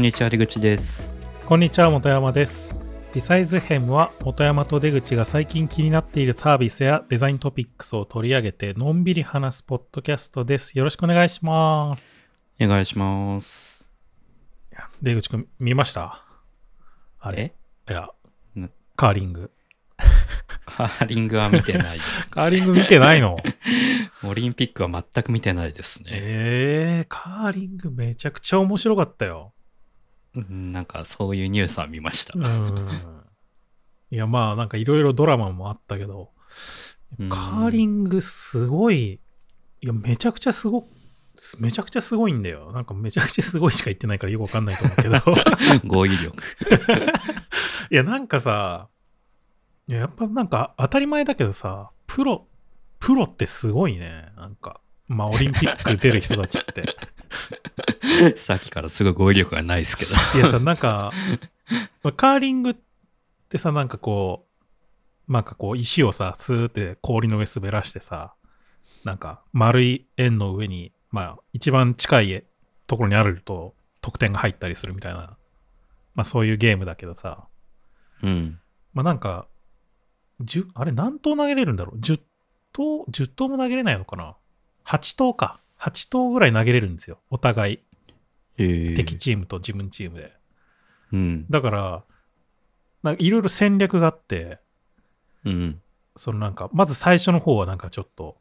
んにちは出口です。こんにちは本山です。リサイズ編は本山と出口が最近気になっているサービスやデザイントピックスを取り上げてのんびり話すポッドキャストです。よろしくお願いします。お願いします。出口くん見ました？あれ？いや。なカーリング。カーリングは見てないですカーリング見てないの？オリンピックは全く見てないですね、えー、カーリングめちゃくちゃ面白かったよ。うんなんかそういうニュースは見ました、うんいやまあなんかいろいろドラマもあったけどうんカーリングすごい、いや、めちゃくちゃすご、めちゃくちゃすごいんだよ。なんかめちゃくちゃすごいしか言ってないからよくわかんないと思うけど。語彙力 いや、なんかさ、いややっぱなんか当たり前だけどさ、プロ、プロってすごいね。なんか、まあオリンピック出る人たちって。さっきからすごい語彙力がないですけどいやさ、なんか、まあカーリングってさ、なんかこう、なんかこう石をさ、スーって氷の上滑らしてさ、なんか丸い円の上に、まあ一番近いところにあると得点が入ったりするみたいな、まあそういうゲームだけどさ、うんまあなんか、10あれ何投投げれるんだろう ?10 投、10投も投げれないのかな？?8 投か。8投ぐらい投げれるんですよ。お互い。えー、敵チームと自分チームで。うんだから、なんかいろいろ戦略があって、うんそのなんか、まず最初の方はなんかちょっと、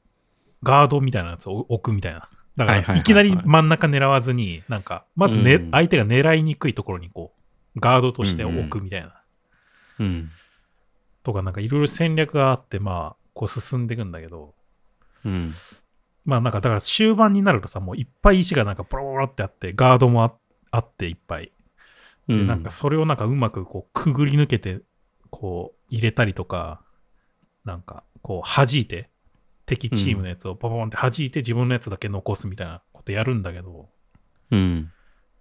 ガードみたいなやつを置くみたいな。だから、はいきなり真ん中狙わずに、なんか、まずね、うん相手が狙いにくいところにこう、ガードとして置くみたいな。うんとか、なんかいろいろ戦略があって、まあ、こう進んでいくんだけど、うんまあなんか、だから終盤になるとさ、もういっぱい石がなんかボロボロってあって、ガードもああっていっぱい。で、うんなんかそれをなんかうまくこうくぐり抜けて、こう入れたりとか、なんかこう弾いて、敵チームのやつをポポンって弾いて自分のやつだけ残すみたいなことやるんだけど、うん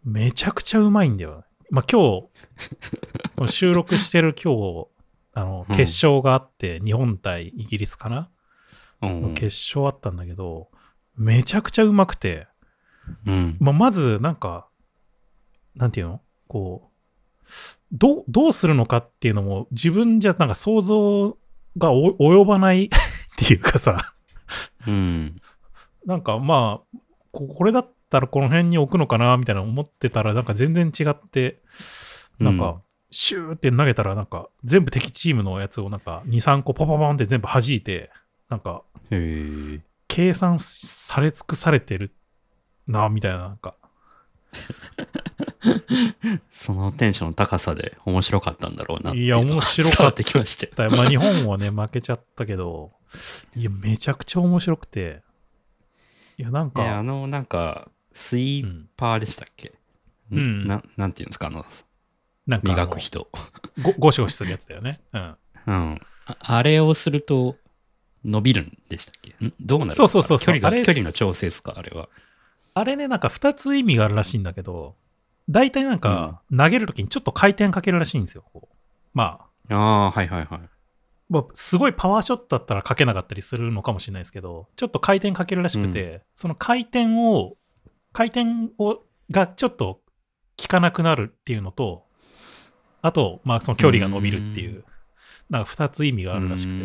めちゃくちゃうまいんだよ。まあ今日、収録してる今日、あの、うん決勝があって、日本対イギリスかな、うん決勝あったんだけど、めちゃくちゃうまくて、うん。まあ、まず、なんか、なんていうの？こう、どう、どうするのかっていうのも、自分じゃなんか想像がお及ばない っていうかさ、うん。なんかまあ、ここれだったらこの辺に置くのかなみたいな思ってたら、なんか全然違って、なんか、シューって投げたら、なんか、全部敵チームのやつをなんか、2、3個ポポポンって全部弾いて、なんか、計算され尽くされてるな、みたいな、なんか、そのテンションの高さで面白かったんだろうなっていや面白かった。きましたよだまあ日本はね、負けちゃったけど、いや、めちゃくちゃ面白くて、いや、なんえあか、のなんかスイーうん、パーでしたっけ、うん。ななんていうんですかあのなんか磨く人。ご、ゴシゴシするやつだよね。うん。うん。ああれをすると伸びるんでしたっけ？ん？どうなるそうそうそう距離が距離の調整ですか？あれは。あれね、なんか2つ意味があるらしいんだけど、大体なんか、投げるときにちょっと回転かけるらしいんですよ。こう。まあ、ああはいはいはい。まあ、すごいパワーショットだったらかけなかったりするのかもしれないですけど、ちょっと回転かけるらしくて、その回転を、回転をがちょっと効かなくなるっていうのと、あと、まあ、その距離が伸びるっていう、なんか2つ意味があるらしくて。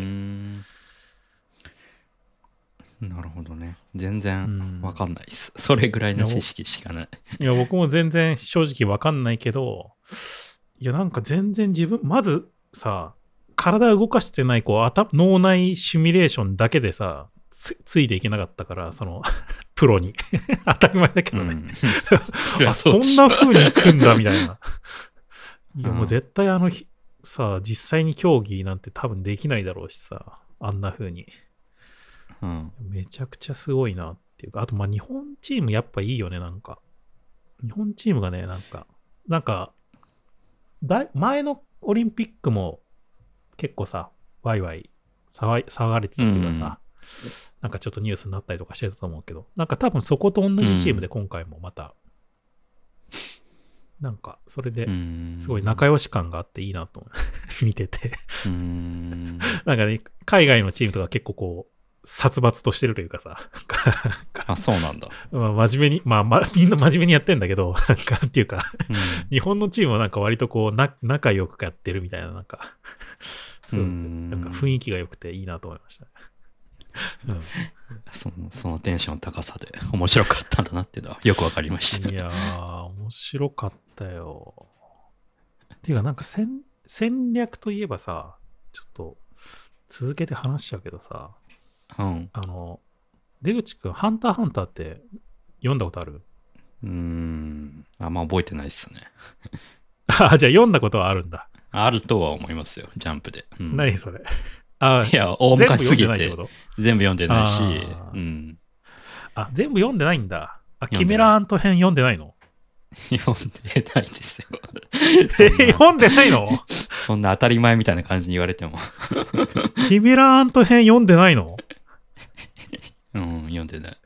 んなるほどね全う然んわかんないです、それぐらいの知識しかないいや、僕も全然正直わかんないけど、いや、なんか全然自分、まずさ、体動かしてない、こう、頭脳内シミュレーションだけでさ、つついていけなかったから、その、プロに。当たり前だけどね。うん あ、そうんな風に行くんだ、みたいな。いや、うんもう絶対あの日、さ、実際に競技なんて多分できないだろうしさ、あんな風に。うん。めちゃくちゃすごいなっていうか、あとまあ日本チームやっぱいいよね、なんか。日本チームがね、なんか、なんか、だい前のオリンピックも結構さ、ワイワイ騒い騒がれてたっていうかさ、なんかちょっとニュースになったりとかしてたと思うけど、なんか多分そこと同じチームで今回もまた、なんかそれでうん。すごい仲良し感があっていいなと 見てて。なんかね、海外のチームとか結構こう、殺伐としてるというかさ、あ、そうなんだ。まあ真面目に、まあ、ま、みんな真面目にやってんだけど、なんか、っていうか、うん日本のチームはなんか割とこう、な、仲良くやってるみたいな、なんか、そう、うんなんか雰囲気が良くていいなと思いましたね。うんそのそのテンションの高さで面白かったんだなっていうのはよくわかりました。いやー、面白かったよ。っていうか、なんか戦戦略といえばさ、ちょっと続けて話しちゃうけどさ、うん。あの、出口くん、ハンターハンターって読んだことある？うーん。あんま覚えてないっすね。あ、じゃあ読んだことはあるんだ。あるとは思いますよ、ジャンプで。うん何それ？あ、いや、大昔すぎて全部読んでないし、あーうん。あ、全部読んでないんだ。あ、キメラアント編読んでないの？読んでないですよ。え読んでないの？そんな当たり前みたいな感じに言われても。キメラアント編読んでないの？うん、読んでない。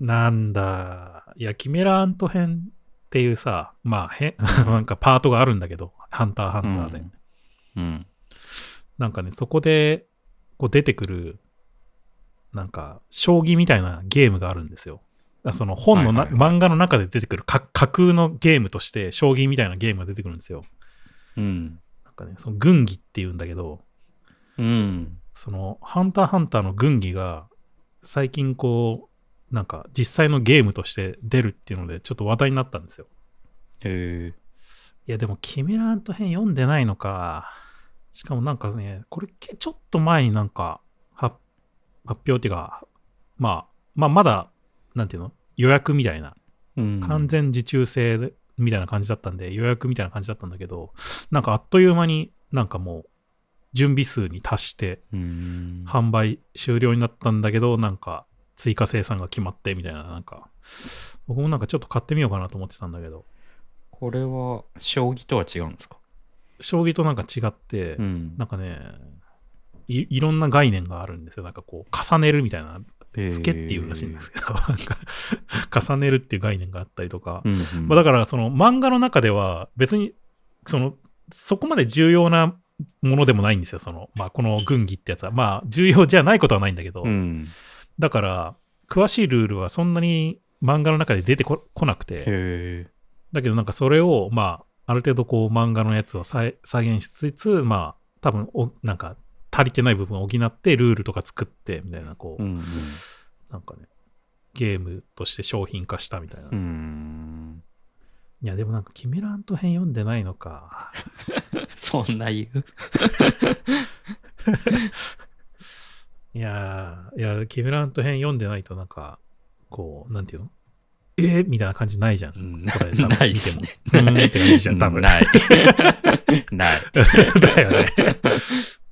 なんだ。いや、キメラアント編っていうさ、まあ、へなんかパートがあるんだけど、ハンターハンターで。うん。うん。なんかね、そこでこう出てくる、なんか、将棋みたいなゲームがあるんですよ。あその本のな、はいはいはい漫画の中で出てくるか架空のゲームとして、将棋みたいなゲームが出てくるんですよ。うん。なんかね、その軍技っていうんだけど、うん。その、ハンターハンターの軍技が、最近こう、なんか実際のゲームとして出るっていうので、ちょっと話題になったんですよ。へえ。いや、でも、キメラント編読んでないのか。しかもなんかね、これ、けちょっと前になんか、発発表っていうか、まあ、まあ、まだ、なんていうの？予約みたいな、うん。完全受注制でみたいな感じだったんで、予約みたいな感じだったんだけど、なんかあっという間になんかもう、準備数に達して、うん。販売終了になったんだけど、なんか、追加生産が決まってみたいな、なんか、僕もなんかちょっと買ってみようかなと思ってたんだけど、これは、将棋とは違うんですか？将棋となんか違って、うん。なんかねい、いろんな概念があるんですよ。なんかこう、重ねるみたいな、つけっていうらしいんですけど、重ねるっていう概念があったりとか、うんうんまあ、だからその漫画の中では別に、その、そこまで重要なものでもないんですよ。その、まあ、この軍技ってやつは。まあ、重要じゃないことはないんだけど、うん。だから、詳しいルールはそんなに漫画の中で出てここなくて。だけどなんかそれを、まあ、ある程度こう漫画のやつを再再現しつつ、まあ、多分お、なんか足りてない部分を補ってルールとか作って、みたいな、こう、うんなんかね、ゲームとして商品化したみたいな。いや、でもなんか、キメラント編読んでないのか。そんな言う？いやー、いや、キメラント編読んでないとなんか、こう、なんていうの？え？ー、みたいな感じないじゃん。うんこれないっすね。うーんって感じじゃん、多分。ない。ない。だよね。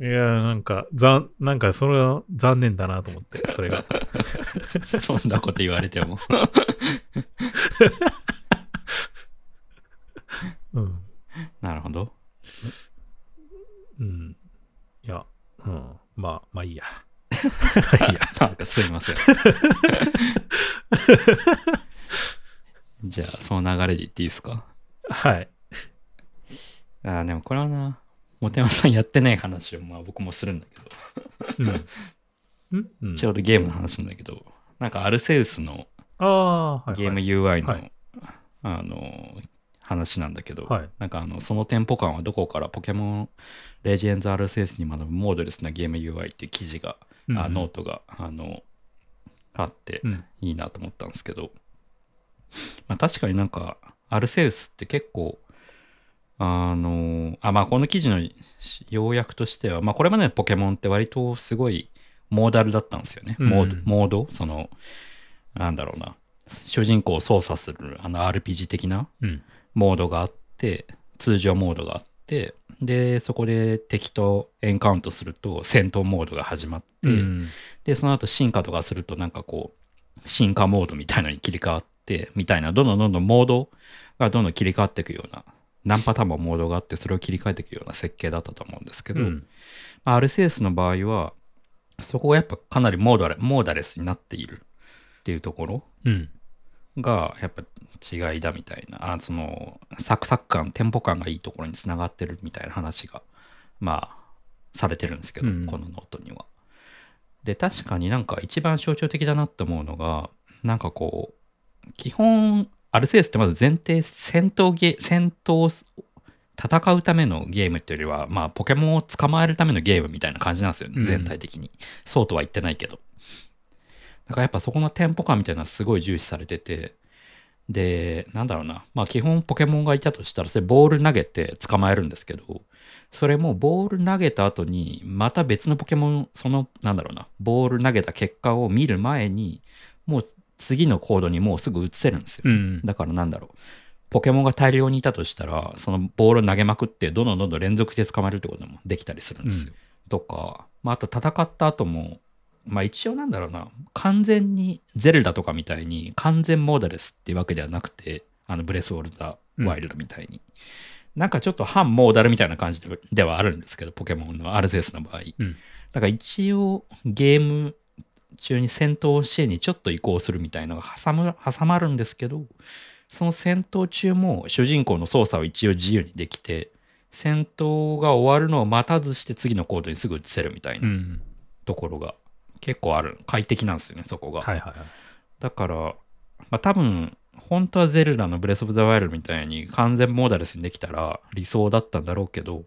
いや、なんか、ざなんか、それは残念だなと思って、それが。そんなこと言われても。うん。なるほど。うん。いや、うん。まあ、まあいいや。いや、なんかすいません。じゃあ、その流れで言っていいですか？はい。あーでもこれはな、本山さんやってない話をまあ僕もするんだけど、うん。ちょうどゲームの話なんだけど、なんかアルセウスの。ゲーム UI の、はいあの、話なんだけど、はい。なんかあの、そのテンポ感はどこからポケモンレジェンズアルセウスに学ぶモードレスなゲーム UI っていう記事が、うんあノートが、あの、あって、うん。いいなと思ったんですけど、まあ、確かになんかアルセウスって結構あのあまあこの記事の要約としてはまあこれまでのポケモンって割とすごいモーダルだったんですよね、うんモードモード？そのなんだろうな。主人公を操作するあの RPG 的な？うん。モードがあって通常モードがあってでそこで敵とエンカウントすると戦闘モードが始まって、うん。で、その後進化とかするとなんかこう、進化モードみたいなのに切り替わって、みたいな、どんどんどんどんモードがどんどん切り替わっていくような、何パターンもモードがあって、それを切り替えていくような設計だったと思うんですけど、うん。まあ、アルセウスの場合は、そこがやっぱかなりモードレモーダレスになっているっていうところうん。がやっぱ違いだみたいな、あそのサクサク感、テンポ感がいいところにつながってるみたいな話が、まあ、されてるんですけど、うんこのノートには。で、確かになんか一番象徴的だなって思うのが、なんかこう、基本、アルセウスってまず前提、戦闘ゲ、戦闘、戦うためのゲームっていうよりは、まあ、ポケモンを捕まえるためのゲームみたいな感じなんですよね、うん全体的に。そうとは言ってないけど。だからやっぱそこのテンポ感みたいなのはすごい重視されてて、で、なんだろうな、まあ基本ポケモンがいたとしたら、それボール投げて捕まえるんですけど、それもボール投げた後に、また別のポケモン、その、なんだろうな、ボール投げた結果を見る前に、もう次のコードにもうすぐ移せるんですよ。うん。だからなんだろう。ポケモンが大量にいたとしたら、そのボール投げまくって、どんどんどんどん連続して捕まえるってこともできたりするんですよ。とか、まあ、あと戦った後も、まあ一応なんだろうな、完全にゼルダとかみたいに完全モーダレスっていうわけではなくて、あのブレス・オルダ・ワイルドみたいに。なんかちょっと反モーダルみたいな感じでではあるんですけど、ポケモンのアルゼウスの場合。うんだから一応ゲーム中に戦闘シーンにちょっと移行するみたいなのが挟む挟まるんですけど、その戦闘中も主人公の操作を一応自由にできて、戦闘が終わるのを待たずして次のコードにすぐ移せるみたいうなんところが結構ある。快適なんですよね、そこが。はいはいはい。だから、まあ多分、本当はゼルダのブレス・オブ・ザ・ワイルドみたいに完全モーダレスにできたら理想だったんだろうけど、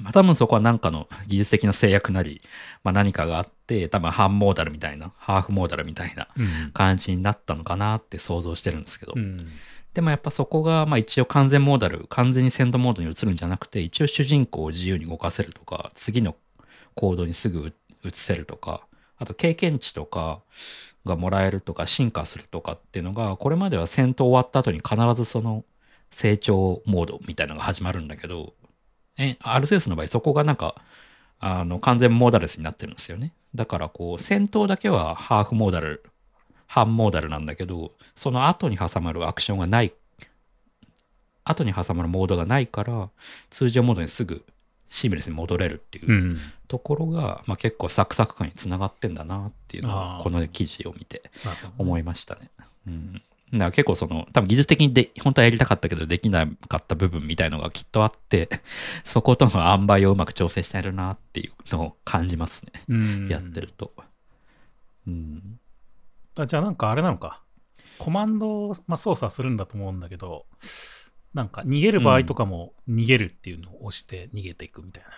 まあ多分そこは何かの技術的な制約なり、まあ何かがあって、多分半モーダルみたいな、ハーフモーダルみたいなうん。感じになったのかなって想像してるんですけど、うん。でもやっぱそこが、まあ一応完全モーダル、完全に戦闘モードに移るんじゃなくて、一応主人公を自由に動かせるとか、次のコードにすぐ移せるとか、あと経験値とかがもらえるとか、進化するとかっていうのが、これまでは戦闘終わった後に必ずその成長モードみたいなのが始まるんだけど、え、アルセウスの場合そこがなんか、あの、完全モーダレスになってるんですよね。だからこう、戦闘だけはハーフモーダル半モーダルなんだけど、その後に挟まるアクションがない、後に挟まるモードがないから、通常モードにすぐシームレスに戻れるっていううんところが、まあ、結構サクサク感につながってんだなっていうのあーを、この記事を見て思いましたね。うん。だから結構その、多分技術的にで、本当はやりたかったけどできなかった部分みたいのがきっとあって、そことの塩梅をうまく調整してるなっていうのを感じますね。うんやってると。うん。あじゃあなんかあれなのか。コマンドを、まあ、操作するんだと思うんだけど、なんか逃げる場合とかも逃げるっていうのを押して逃げていくみたいな。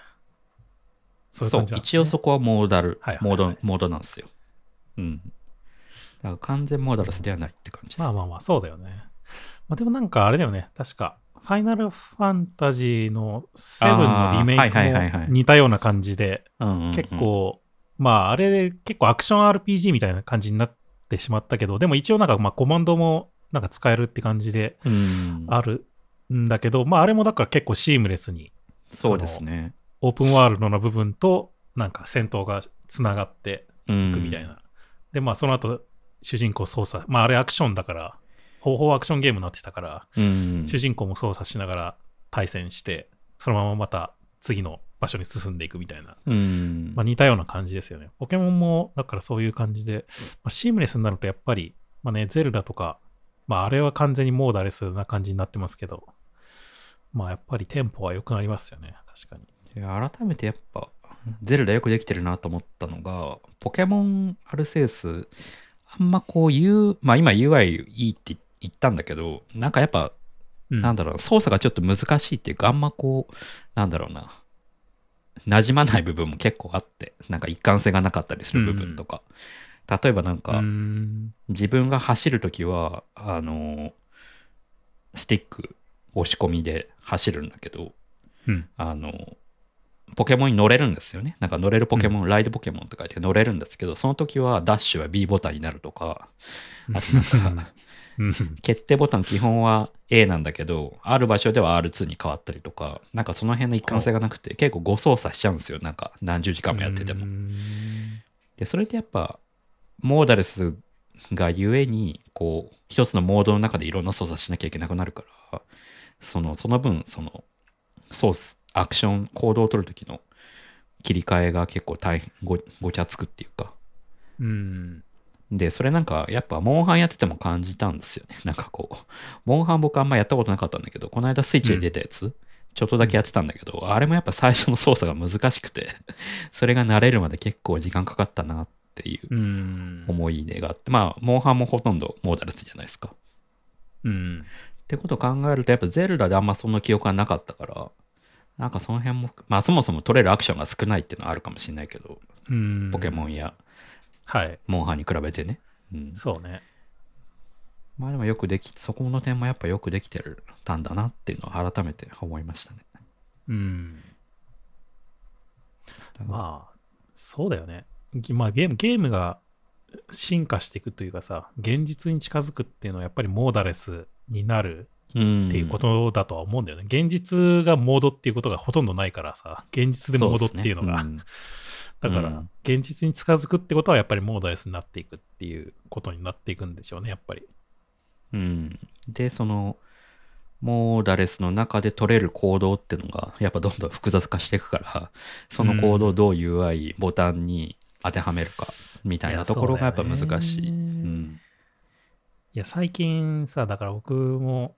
そういうそう感じなんですね一応そこはモーダル、はいはいはいモード、モードなんですよ。うん。だから完全モーダルスではないって感じです。まあまあまあ、そうだよね。まあでもなんかあれだよね。確か、ファイナルファンタジーの7のリメイクも似たような感じで、結、構、まああれ結構アクション RPG みたいな感じになってしまったけど、でも一応なんかまあコマンドもなんか使えるって感じでうん、あるんだけど、まああれもだから結構シームレスにそうですね。オープンワールドの部分となんか戦闘がつながってうんいくみたいな。で、まあその後主人公操作、まああれアクションだから、方法アクションゲームになってたから、うん。主人公も操作しながら対戦して、そのまままた次の場所に進んでいくみたいな、うんまあ、似たような感じですよね。ポケモンもだからそういう感じで、まあ、シームレスになるとやっぱり、まあね、ゼルダとか、まああれは完全にモーダレスな感じになってますけど、まあやっぱりテンポは良くなりますよね、確かに。改めてやっぱ、ゼルダよくできてるなと思ったのが、ポケモンアルセウス、あんまこう言う、まあ今 UI いいって言ったんだけど、なんかやっぱうん。なんだろう、操作がちょっと難しいっていうか、あんまこう、なんだろうな、馴染まない部分も結構あって、なんか一貫性がなかったりする部分とか、例えばなんうか、ん。自分が走るときは、あの、スティック押し込みで走るんだけど、うんあの、ポケモンに乗れるんですよね。なんか乗れるポケモン、ライドポケモンって書いて乗れるんですけど、その時はダッシュは B ボタンになるとか、あとなんか、うん決定ボタン基本は A なんだけど、ある場所では R2 に変わったりとか、なんかその辺の一貫性がなくて、結構誤操作しちゃうんですよ。なんか何十時間もやってても。うんで、それってやっぱ、モーダレスがゆえに、こう、一つのモードの中でいろんな操作しなきゃいけなくなるから、その、その分、その、ソース、アクション、行動を取るときの切り替えが結構大変ご、ごちゃつくっていうか、うん。で、それなんか、やっぱ、モンハンやってても感じたんですよね。なんかこう、モンハン僕あんまやったことなかったんだけど、この間スイッチで出たやつちょっとだけやってたんだけど、あれもやっぱ最初の操作が難しくて、それが慣れるまで結構時間かかったなっていううん。思い出があって、まあ、モンハンもほとんどモーダレスじゃないですか。うん。ってことを考えると、やっぱゼルダであんまその記憶がなかったから、なんかその辺も、まあそもそも取れるアクションが少ないっていうのはあるかもしれないけど、うん。ポケモンやはい。モンハンに比べてね。うん、そうね。まあでもよくでき、そこの点もやっぱよくできてるたんだなっていうのを改めて思いましたね。うん。あ、まあ、そうだよね。ぎまあ、ゲーム、ゲームが進化していくというかさ、現実に近づくっていうのはやっぱりモーダレスになるうん、っていうことだとは思うんだよね。現実がモードっていうことがほとんどないからさ、現実でモードっていうのが。だからうん、現実に近づくってことはやっぱりモーダレスになっていくっていうことになっていくんでしょうね、やっぱり。うんうんで、その、モーダレスの中で取れる行動っていうのが、やっぱどんどん複雑化していくから、その行動をどう UI、ボタンに当てはめるか、みたいなところがやっぱ難しい。うんいや、最近さ、だから僕も、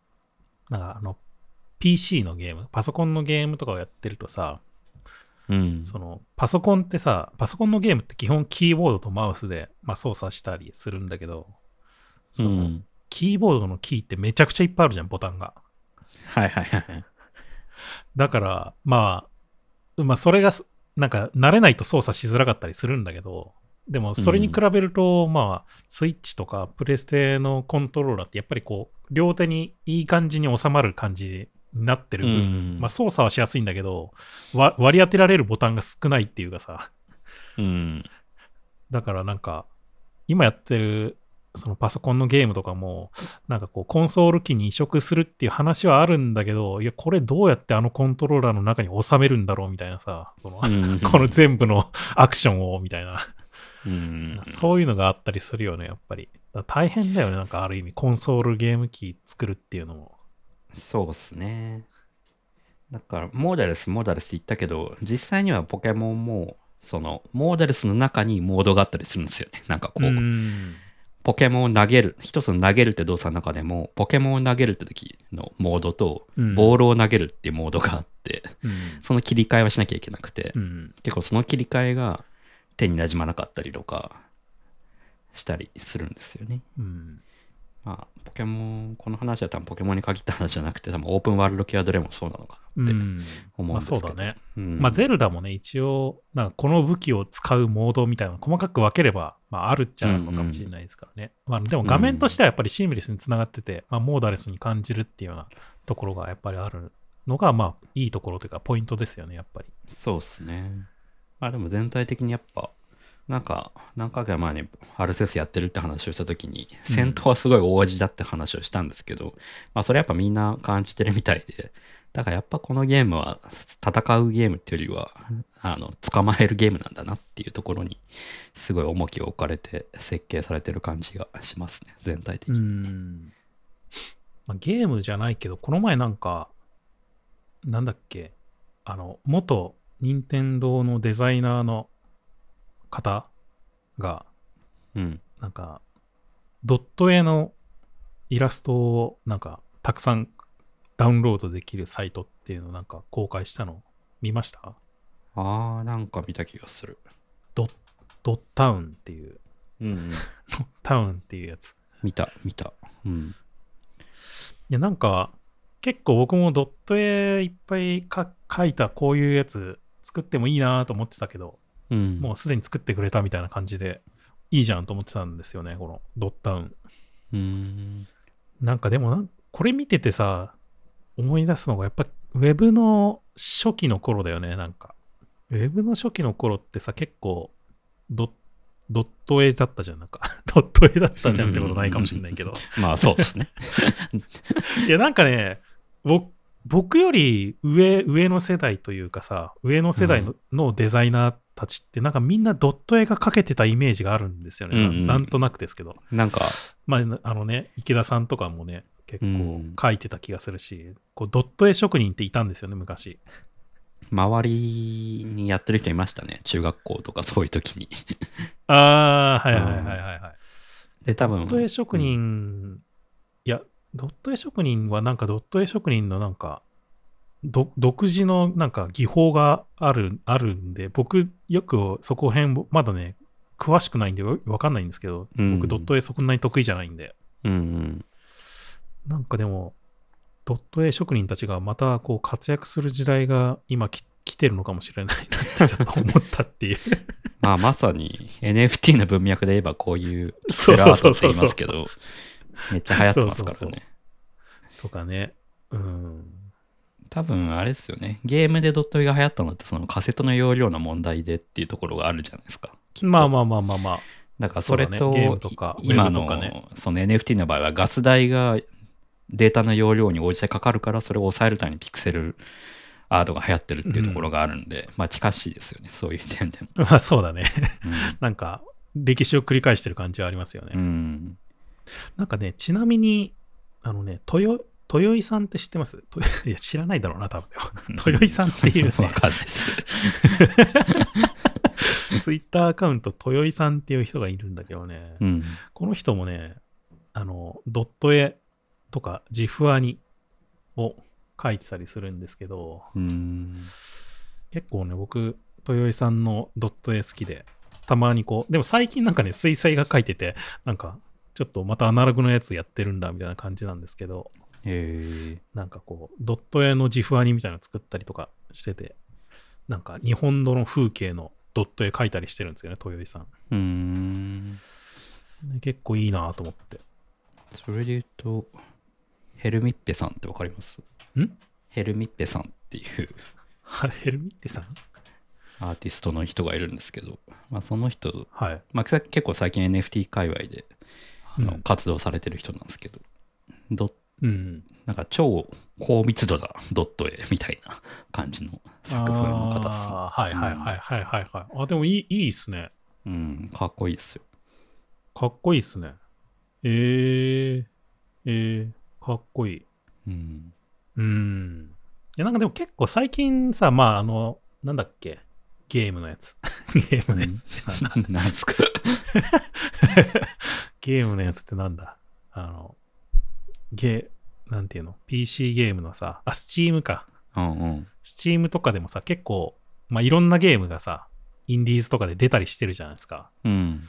なんかあの、PC のゲーム、パソコンのゲームとかをやってるとさ、うん。そのパソコンってさ、パソコンのゲームって基本キーボードとマウスで、まあ、操作したりするんだけど、そのうんキーボードのキーってめちゃくちゃいっぱいあるじゃん、ボタンが。はいはいはい。だから、まあ、まあ、それがす、なんか、慣れないと操作しづらかったりするんだけど、でも、それに比べると、まあ、スイッチとか、プレステのコントローラーって、やっぱりこう、両手にいい感じに収まる感じになってる分、うん。まあ、操作はしやすいんだけど、わ割り当てられるボタンが少ないっていうかさ、うん。だからなんか、今やってる、そのパソコンのゲームとかも、なんかこう、コンソール機に移植するっていう話はあるんだけど、いや、これどうやってあのコントローラーの中に収めるんだろうみたいなさ、そのうん。この全部のアクションをみたいな、うん。そういうのがあったりするよね、やっぱり。大変だよね、なんかある意味、コンソールゲーム機作るっていうのも。そうっすね。だから、モーダレス、モーダレスって言ったけど、実際にはポケモンも、その、モーダレスの中にモードがあったりするんですよね。なんかこう、うんポケモンを投げる、一つの投げるって動作の中でも、ポケモンを投げるって時のモードと、うんボールを投げるっていうモードがあって、うんその切り替えはしなきゃいけなくて、うん結構その切り替えが手になじまなかったりとかしたりするんですよね。うんまあ、ポケモン、この話は多分ポケモンに限った話じゃなくて、多分オープンワールド系はどれもそうなのかなってうん思うんですけど。まあそうだね。うんまあ、ゼルダもね、一応、なんかこの武器を使うモードみたいなの細かく分ければ、まあ、あるっちゃあるのかもしれないですからね。まあ、でも画面としてはやっぱりシームレスにつながってて、まあ、モーダレスに感じるっていうようなところがやっぱりあるのが、まあ、いいところというか、ポイントですよね、やっぱり。そうですね。まあでも全体的にやっぱ、なんか何回か前にアルセスやってるって話をした時に、うん戦闘はすごい大味だって話をしたんですけど、まあそれやっぱみんな感じてるみたいで、だからやっぱこのゲームは戦うゲームっていうよりは、あの、捕まえるゲームなんだなっていうところに、すごい重きを置かれて設計されてる感じがしますね、全体的に。ん。まあ、ゲームじゃないけど、この前なんか、なんだっけ、あの、元任天堂のデザイナーの方が、うん。なんか、ドット絵のイラストをなんかたくさんダウンロードできるサイトっていうのをなんか公開したの見ました？あー、なんか見た気がする。ドドッタウンっていう、うん、うん。ドッタウンっていうやつ。見た、見た。うん。いや、なんか結構僕もドット絵いっぱいか描いたこういうやつ作ってもいいなと思ってたけど、うん。もうすでに作ってくれたみたいな感じでいいじゃんと思ってたんですよね、このドッタウン。うーん。なんかでもこれ見ててさ、思い出すのが、やっぱ、ウェブの初期の頃だよね、なんか。ウェブの初期の頃ってさ、結構ド、ドット絵だったじゃん、なんか。ドット絵だったじゃんってことないかもしれないけど。まあそうですね。いや、なんかね、僕、僕より上、上の世代というかさ、上の世代の,、のデザイナーたちって、なんかみんなドット絵が描けてたイメージがあるんですよね。なうんうんなんとなくですけど。なんか、まあ、あのね、池田さんとかもね、結構うん書いてた気がするし、こうドット絵職人っていたんですよね、昔。周りにやってる人いましたね。中学校とかそういう時に。ああ、はいはいはいはいはい。で、多分。ドット絵職人、いや、ドット絵職人はなんかドット絵職人のなんか、ど独自のなんか技法があるあるんで、僕よくそこ辺まだね、詳しくないんでわわかんないんですけど、うん僕ドット絵そんなに得意じゃないんで、うんうん。なんかでも、ドット絵職人たちがまたこう活躍する時代が今き来てるのかもしれないなってちょっと思ったっていう。まあまさに NFT の文脈で言えばこういうセルアートって言いそうそうそうますけど、めっちゃ流行ってますからね。そうそうとかね。うん。多分あれですよね。ゲームでドット絵が流行ったのってそのカセットの容量の問題でっていうところがあるじゃないですか。まあまあまあまあまあ。だからそれとねとかい今のねその NFT の場合はガス代がデータの容量に応じてかかるからそれを抑えるためにピクセルアートが流行ってるっていうところがあるんで、まあ近しいですよね。そういう点でも。まあそうだね。うなんか、歴史を繰り返してる感じはありますよね。ん。うんなんかね、ちなみに、あのね、豊豊井さんって知ってます？と いや知らないだろうな、多分。豊井さんっていう、ね、わかんないです。ツイッターアカウント、豊井さんっていう人がいるんだけどね、うん。この人もね、あの、ドット絵とか、ジフアニを書いてたりするんですけど、うん。結構ね、僕、豊井さんのドット絵好きで、たまにこう、でも最近なんかね、水彩が書いてて、なんか、ちょっとまたアナログのやつやってるんだみたいな感じなんですけど。なんかこう、ドット絵のジフアニみたいなの作ったりとかしてて、なんか日本の風景のドット絵描いたりしてるんですよね、豊井さん。うん。で結構いいなと思って。それで言うと、ヘルミッペさんってわかります？ん？ヘルミッペさんっていうはヘルミッテさん？アーティストの人がいるんですけど、まあ、その人、はい。まあ、さ結構最近 NFT 界隈であの、うん活動されてる人なんですけど、ドうん。なんか超高密度なドット絵みたいな感じの作風の方っす。はいはいはいはいはいはい。あ、でもいいいいっすね。うん、かっこいいですよ。かっこいいっすね。えー、えー、かっこいい。うん。うん。いや、なんかでも結構最近さ、まあ、あの、なんだっけ、ゲームのやつ。ゲームのやつってなんだ、なんすか？ゲームのやつってなんだ？あの、ゲー、なんていうの ?PC ゲームのさ、あ、スチームか。うんうん。スチームとかでもさ、結構、まあ、いろんなゲームがさ、インディーズとかで出たりしてるじゃないですか。うん。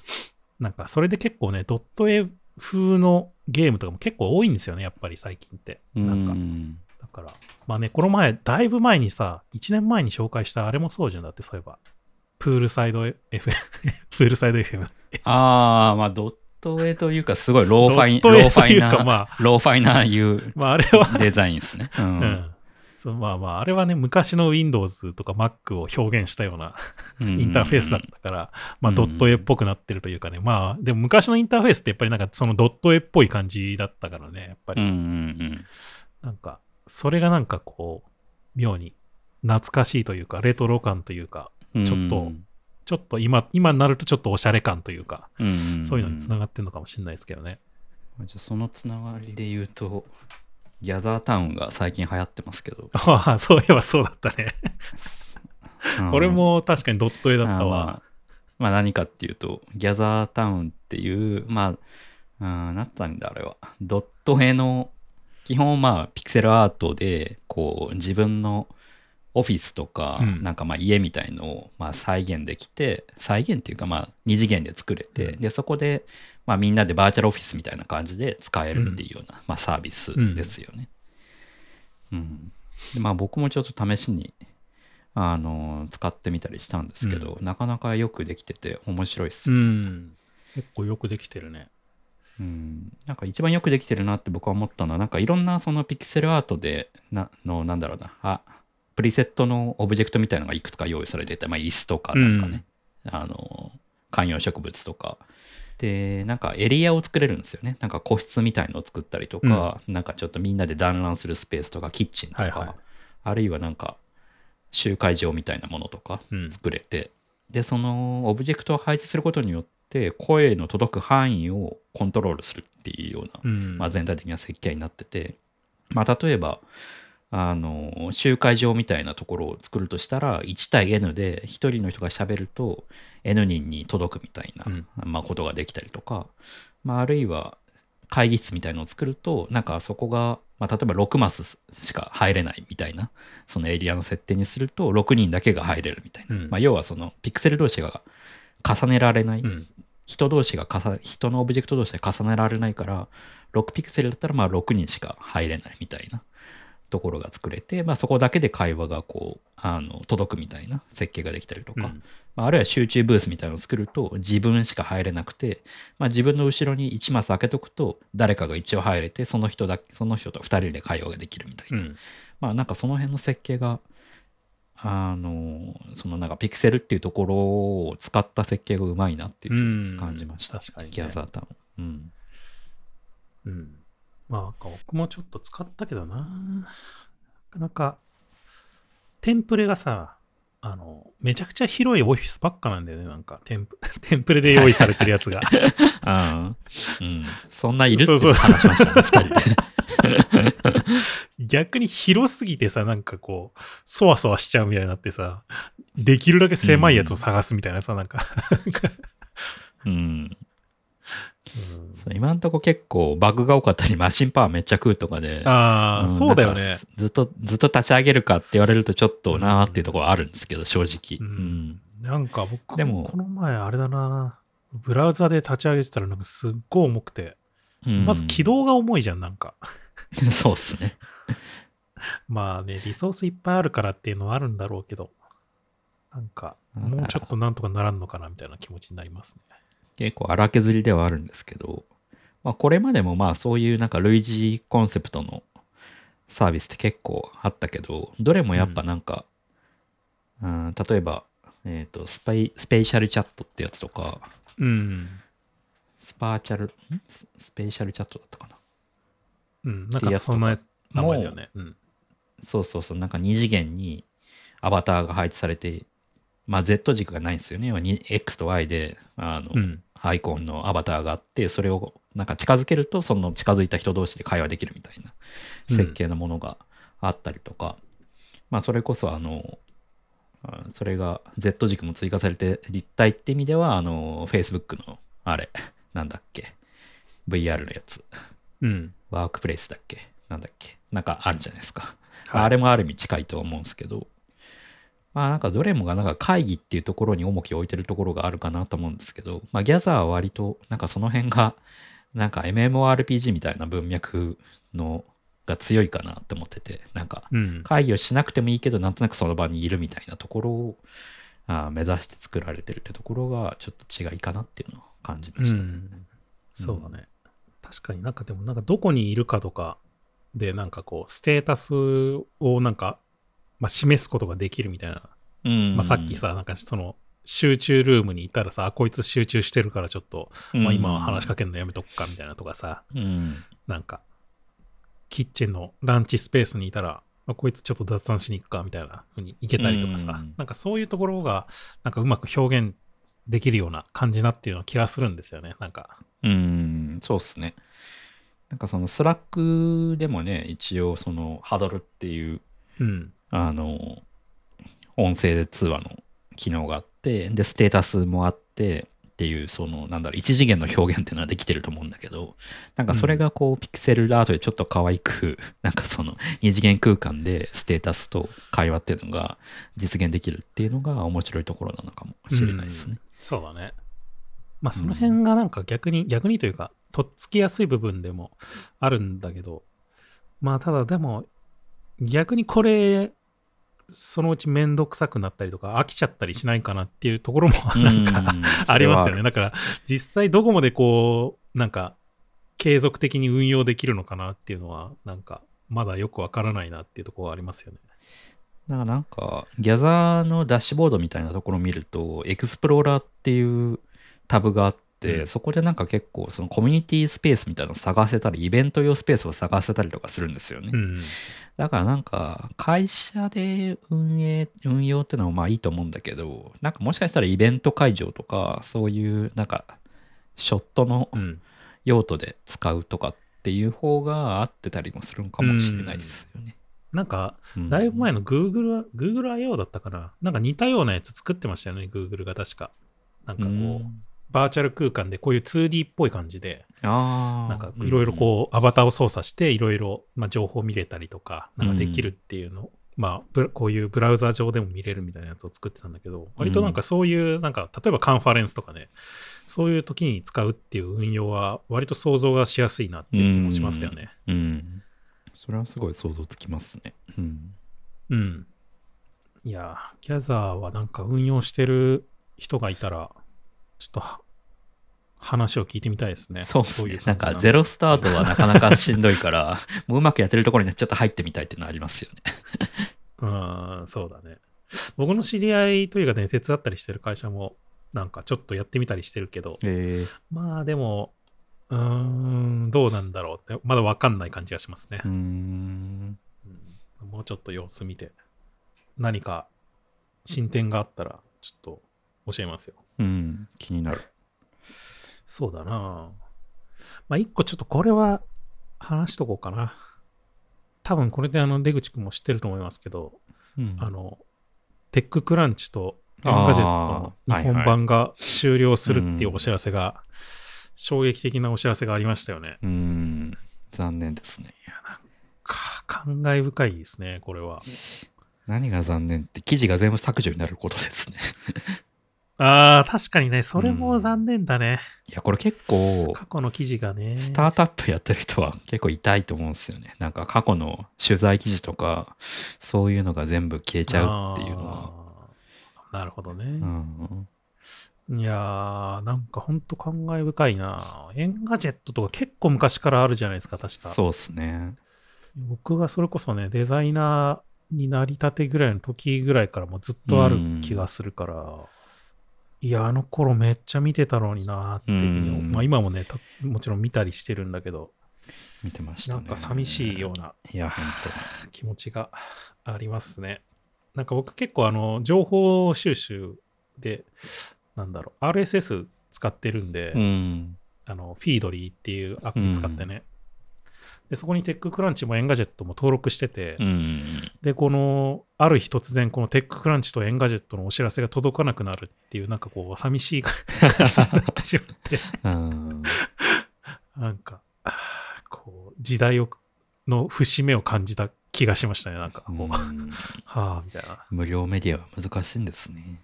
なんか、それで結構ね、ドット絵風のゲームとかも結構多いんですよね、やっぱり最近って。なんか、うんだから、まあね、この前、だいぶ前にさ、1年前に紹介したあれもそうじゃんだって、そういえば。プールサイド FM、プールサイド FM。ああ、まあドット絵というか、すごいローファイローファイな、か まローファイないうまあ、あれは、デザインですね。う。うんん。そうまあまあ、あれはね、昔の Windows とか Mac を表現したようなインターフェースだったから、まあ、うんドット絵っぽくなってるというかね、まあ、でも昔のインターフェースってやっぱりなんかそのドット絵っぽい感じだったからね、やっぱり、うんうんなんか、それがなんかこう、妙に懐かしいというか、レトロ感というか、うん。ちょっとちょっと今、今になるとちょっとおしゃれ感というか、そういうのにつながってるのかもしれないですけどね。じゃあそのつながりで言うと、ギャザータウンが最近流行ってますけど。ああ、そういえばそうだったね。う んこれも確かにドット絵だったわ。あまあ何かっていうと、ギャザータウンっていう、まあ、うん、なんったんだあれは。ドット絵の、基本まあピクセルアートで、こう自分のオフィスとか、うんなんかまあ家みたいのをまあ再現できて、再現っていうかまあ二次元で作れて、うんで、そこでまあみんなでバーチャルオフィスみたいな感じで使えるっていうような、まあサービスですよね。うん。でまあ僕もちょっと試しに、あの使ってみたりしたんですけど、なかなかよくできてて面白いっす。うん。結構よくできてるね。うん。なんか一番よくできてるなって僕は思ったのは、なんかいろんなそのピクセルアートで、な、の、なんだろうな、あ、プリセットのオブジェクトみたいなのがいくつか用意されてて、まあ椅子とかなんかね、あの、観葉植物とか。で、なんかエリアを作れるんですよね。なんか個室みたいのを作ったりとか、なんかちょっとみんなで団らんするスペースとか、キッチンとか、はいはい。あるいはなんか集会場みたいなものとかうん。作れて、で、そのオブジェクトを配置することによって、声の届く範囲をコントロールするっていうような、うん。まあ、全体的な設計になってて、まあ、例えば、あの、集会場みたいなところを作るとしたら、1対 N で1人の人が喋ると N 人に届くみたいな、うんまあ、ことができたりとか、まあ、あるいは会議室みたいのを作ると、なんかそこがまあ、例えば6マスしか入れないみたいな、そのエリアの設定にすると、6人だけが入れるみたいな。うんまあ、要はそのピクセル同士が重ねられない、うん。人同士が重人のオブジェクト同士で重ねられないから、6ピクセルだったらまあ6人しか入れないみたいなところが作れて、まあ、そこだけで会話がこう、あの届くみたいな設計ができたりとか、うんまあ、あるいは集中ブースみたいなのを作ると自分しか入れなくて、まあ、自分の後ろに1マス開けとくと誰かが一応入れてその人だその人と2人で会話ができるみたいな、うん。まあなんかその辺の設計があのそのなんかピクセルっていうところを使った設計がうまいなっていう感じました、確かにね。ザータウン、うん、うん。まあ、僕もちょっと使ったけどな。なかなか、テンプレがさ、あの、めちゃくちゃ広いオフィスばっかなんだよね、なんか、テンプ テンプレで用意されてるやつが。うん、そんないるってそうそう。話しましたね2人で 逆に広すぎてさ、なんかこう、そわそわしちゃうみたいになってさ、できるだけ狭いやつを探すみたいなさ、なんか、うん。うん。そう今んとこ結構バグが多かったりマシンパワーめっちゃ食うとかでああ、んそうだよね。ずっとずっと立ち上げるかって言われるとちょっとなーっていうところはあるんですけど正直、ううん。んなんか僕でももこの前あれだな、ブラウザで立ち上げてたらなんかすっごい重くて、うんまず起動が重いじゃん、なんか。そうっすねまあね、リソースいっぱいあるからっていうのはあるんだろうけど、なんか、もうちょっとなんとかならんのかなみたいな気持ちになりますね。結構荒削りではあるんですけど、まあ、これまでもまあそういうなんか類似コンセプトのサービスって結構あったけどどれもやっぱなんか、うん例えば、えー、とスパイスペーシャルチャットってやつとかうん。スパーチャルん？ススペーシャルチャットだったかな？うん。なんかそん名前だよね。うん。そうそうそう、なんか2次元にアバターが配置されて、まあ Z 軸がないんですよね。X と Y で、あの、うん。アイコンのアバターがあって、それをなんか近づけると、その近づいた人同士で会話できるみたいな設計のものがあったりとか、まあそれこそあの、あそれが Z 軸も追加されて立体って意味では、あの、Facebook のあれ、なんだっけ、VR のやつ、うん。ワークプレイスだっけ、なんだっけ、なんかあるじゃないですか。はい。あれもある意味近いとは思うんですけど、まあなんかどれもがなんか会議っていうところに重きを置いてるところがあるかなと思うんですけど、まあギャザーは割となんかその辺がなんか MMORPG みたいな文脈のが強いかなって思ってて、なんかうん。会議をしなくてもいいけどなんとなくその場にいるみたいなところをあー目指して作られてるってところがちょっと違いかなっていうのを感じましたね。うん。そうだね。確かになんかでもなんかどこにいるかとかでなんかこうステータスをなんか、まあ、示すことができるみたいな、うん。まあ、さっきさなんかその集中ルームにいたらさあこいつ集中してるからちょっと、まあ、今は話しかけるのやめとくかみたいなとかさうん。なんかキッチンのランチスペースにいたらあこいつちょっと雑談しに行くかみたいな風に行けたりとかさ、うん。なんかそういうところがなんかうまく表現できるような感じなっていうような気がするんですよね。なんか。うん、そうっすね。なんかそのスラックでもね、一応そのハドルっていう、うん。あの、音声通話の機能があって、で、ステータスもあってっていう、その、なんだろう、一次元の表現っていうのはできてると思うんだけど、なんかそれがこう、ピクセルアートでちょっと可愛く、なんかその、二次元空間でステータスと会話っていうのが実現できるっていうのが面白いところなのかもしれないですね。そうだね。まあその辺がなんか逆に、逆にというか、とっつきやすい部分でもあるんだけど、まあただでも、逆にこれ、そのうちめんどくさくなったりとか、飽きちゃったりしないかなっていうところもなんかうんありますよね。だから実際どこまでこう、なんか継続的に運用できるのかなっていうのは、なんかまだよくわからないなっていうところはありますよね。だからなんか、ギャザーのダッシュボードみたいなところを見ると、エクスプローラーっていうタブがあって、うんそこでなんか結構そのコミュニティスペースみたいなのを探せたり、イベント用スペースを探せたりとかするんですよね。うん。だからなんか、会社で運営、運用ってのはまあいいと思うんだけど、なんかもしかしたらイベント会場とか、そういうなんか、ショットのうん。用途で使うとかっていう方が合ってたりもするのかもしれないですよね。なんか、うんだいぶ前の Google は、Google IO だったかな。なんか似たようなやつ作ってましたよね、Google が確か。なんかこう、うんバーチャル空間でこういう 2D っぽい感じで、ああ。なんかいろいろこう、アバターを操作して、いろいろ、まあ、情報見れたりとか、なんかできるっていうの、まあブラ、こういうブラウザ上でも見れるみたいなやつを作ってたんだけど、割となんかそういう、なんか、例えばカンファレンスとかね、そういう時に使うっていう運用は、割と想像がしやすいなっていう気もしますよね。うん。うん。それはすごい想像つきますね。うん。うん。いやー、ギャザーはなんか運用してる人がいたら、ちょっとは話を聞いてみたいですね。そうっすどい感じねなんかのゼロスタートはなかなかしんどいから、もううまくやってるところにちょっと入ってみたいっていうのはありますよね。うん、そうだね。僕の知り合いというかね、手伝ったりしてる会社も、なんかちょっとやってみたりしてるけど、えまあでも、うーん、どうなんだろうって、まだわかんない感じがしますね。うんもうちょっと様子見て、何か進展があったら、ちょっと教えますよ。うん。気になる。そうだなまあ一個ちょっとこれは話しとこうかな。多分これであの出口くんも知ってると思いますけど、うんあの、 TechCrunch と Engadget の日本版が終了するっていうお知らせが、衝撃的なお知らせがありましたよね。うん。残念ですね。か感慨深いですね、これは。何が残念って記事が全部削除になることですね。ああ、確かにね、それも残念だね。いや、これ結構、過去の記事がね。スタートアップやってる人は結構痛いと思うんですよね。なんか過去の取材記事とか、そういうのが全部消えちゃうっていうのは。なるほどね。うん。いやー、なんかほんと感慨深いな。 Engadget とか結構昔からあるじゃないですか、確か。そうっすね。僕がそれこそね、デザイナーになりたてぐらいの時ぐらいからもうずっとある気がするから、いや、あの頃めっちゃ見てたのになーっていうふうまあ今もね、たもちろん見たりしてるんだけど、見てましたね。なんか寂しいような。いや、本気持ちがありますね。なんか僕結構あの、情報収集で、なんだろう、RSS 使ってるんで、当。うん。あの、 Feedly っていうアプリ使ってね。で、そこに TechCrunch も Engadget も登録してて、うん。で、この、ある日突然、この TechCrunch と Engadget のお知らせが届かなくなるっていう、なんかこう、寂しい感じになってしまって、うん。なんか、こう、時代をの節目を感じた気がしましたね、なんか。こうはうんあ、みたいな。無料メディアは難しいんですね。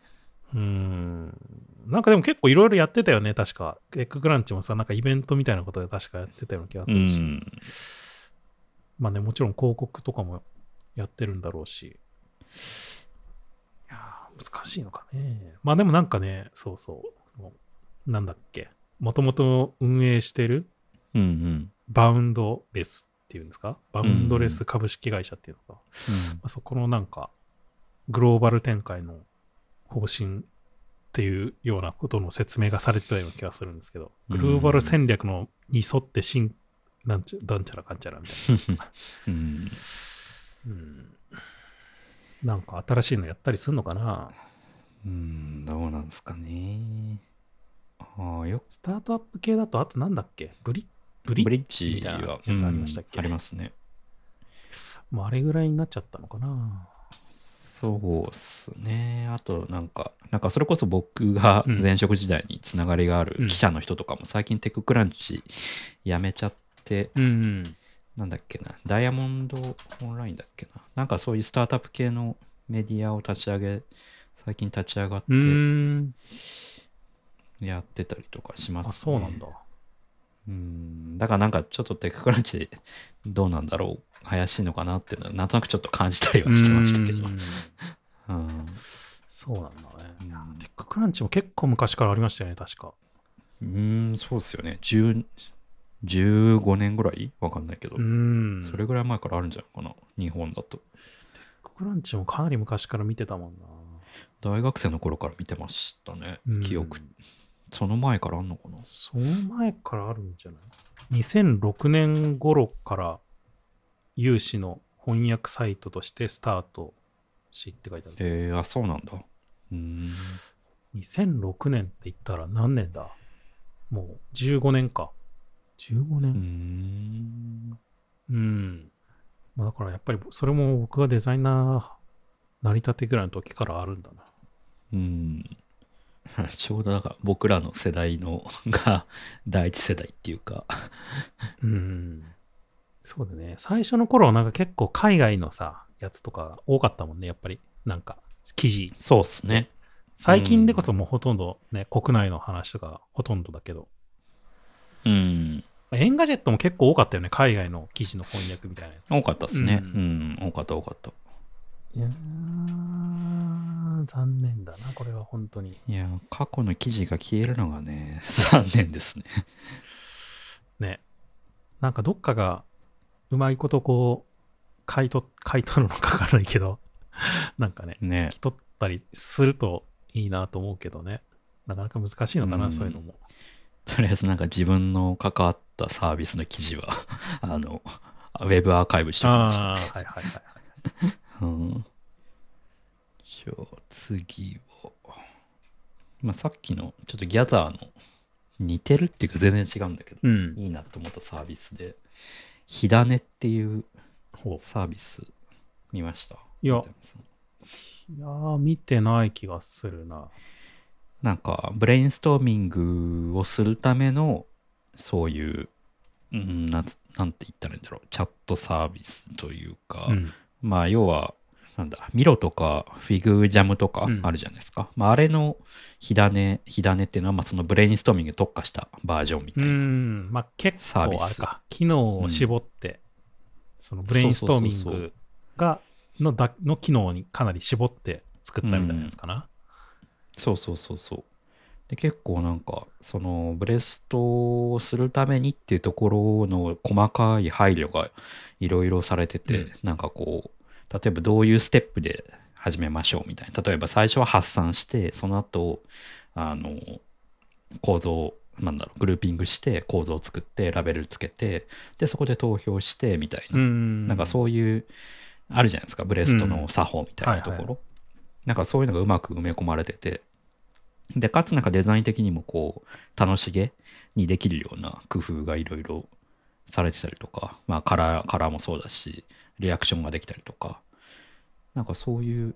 うーん。なんかでも結構いろいろやってたよね、確か。テッククランチもさ、なんかイベントみたいなことで確かやってたような気がすうるし。ん。まあね、もちろん広告とかもやってるんだろうし。いやー難しいのかね。まあでもなんかね、そうそう。なんだっけ。もともと運営してるうんうん。バウンドレスっていうんですか？バウンドレス株式会社っていうのか。まあ、そこのなんか、グローバル展開の方針っていうようなことの説明がされてたような気がするんですけど、グローバル戦略のに沿ってしん、なんちゃ、なんちゃらかんちゃらみたいな。うん。うんなんか新しいのやったりするのかな？うん、どうなんですかね。ああ、よスタートアップ系だと、あとなんだっけ？ブリブリッッジみたいなやつありましたっけ、うんありますね。もうあれぐらいになっちゃったのかなそうっすね。あと、なんか、なんかそれこそ僕がうん前職時代につながりがあうんる記者の人とかも最近テッククランチ辞めちゃって、うん、うん。なんだっけな、ダイヤモンドオンラインだっけな。なんかそういうスタートアップ系のメディアを立ち上げ、最近立ち上がって。やってたりとかしますね。あ、そうなんだ。うん。だからなんかちょっとテッククランチどうなんだろう、怪しいのかなっていうのはなんとなくちょっと感じたりはしてましたけど。そうなんだね。テッククランチも結構昔からありましたよね、確か。うーん、そうっすよね。10 15年ぐらい？わかんないけど。それぐらい前からあるんじゃないかな。日本だと。テッククランチもかなり昔から見てたもんな。大学生の頃から見てましたねうん。記憶。その前からあんのかな？その前からあるんじゃない ?2006 年頃から有志の翻訳サイトとしてスタートしって書いてある。えー、あ、そうなんだ。うーん。2006年って言ったら何年だ？もう15年か。15うー年ん。うん。まあ、だからやっぱりそれも僕がデザイナーなりたてぐらいの時からあるんだな。うん。ちょうどだから僕らの世代のが 第一世代っていうか、うん。そうだね。最初の頃はなんか結構海外のさ、やつとか多かったもんね、やっぱり。なんか、記事。そうっすね。最近でこそもうほとんどね、国内の話とかほとんどだけど。うん。 Engadget も結構多かったよね、海外の記事の翻訳みたいなやつ。多かったっすね。ううんん、多かった多かった。いやー残念だな、これは本当に。いや、過去の記事が消えるのがね、残念ですね。ね。なんかどっかがうまいことこう、買い取買い取るのかわからないけど、なんかね、ね引き取ったりするといいなと思うけどね。なかなか難しいのかな、うんそういうのも。とりあえずなんか自分の関わったサービスの記事は、あの、ウェブアーカイブしておきました。はいはいはい。うん。じゃあ次は、まあ、さっきのちょっとギャザーの似てるっていうか全然違うんだけど、うん。いいなと思ったサービスで、火種っていうほサービス見ました。いや。いやー、見てない気がするな。なんか、ブレインストーミングをするための、そういう、うん、なんつなんて言ったらいいんだろう、チャットサービスというか、うん。まあ、要は、なんだ、 Miro とか FigJam とかうんあるじゃないですか。まあ、あれの亜種、亜種っていうのは、まあ、そのブレインストーミングに特化したバージョンみうたいな。ん。まあ結サービス構あれか。機能を絞って、そのブレインストーミングが、のだの機能にかなり絞って作ったみたいなやつかな。そうそうそうそう。で結構なんかそのブレストをするためにっていうところの細かい配慮がいろいろされてて、うんなんかこう例えばどういうステップで始めましょうみたいな。例えば最初は発散してその後あの構造なんだろうグルーピングして構造を作ってラベルつけてでそこで投票してみたいな、んなんかそういうあるじゃないですか。ブレストの作法みたいなところ、はいはなんかそういうのがうまく埋め込まれてて。でかつなんかデザイン的にもこう楽しげにできるような工夫がいろいろされてたりとか。まあカラーカラーもそうだしリアクションができたりとか。なんかそういう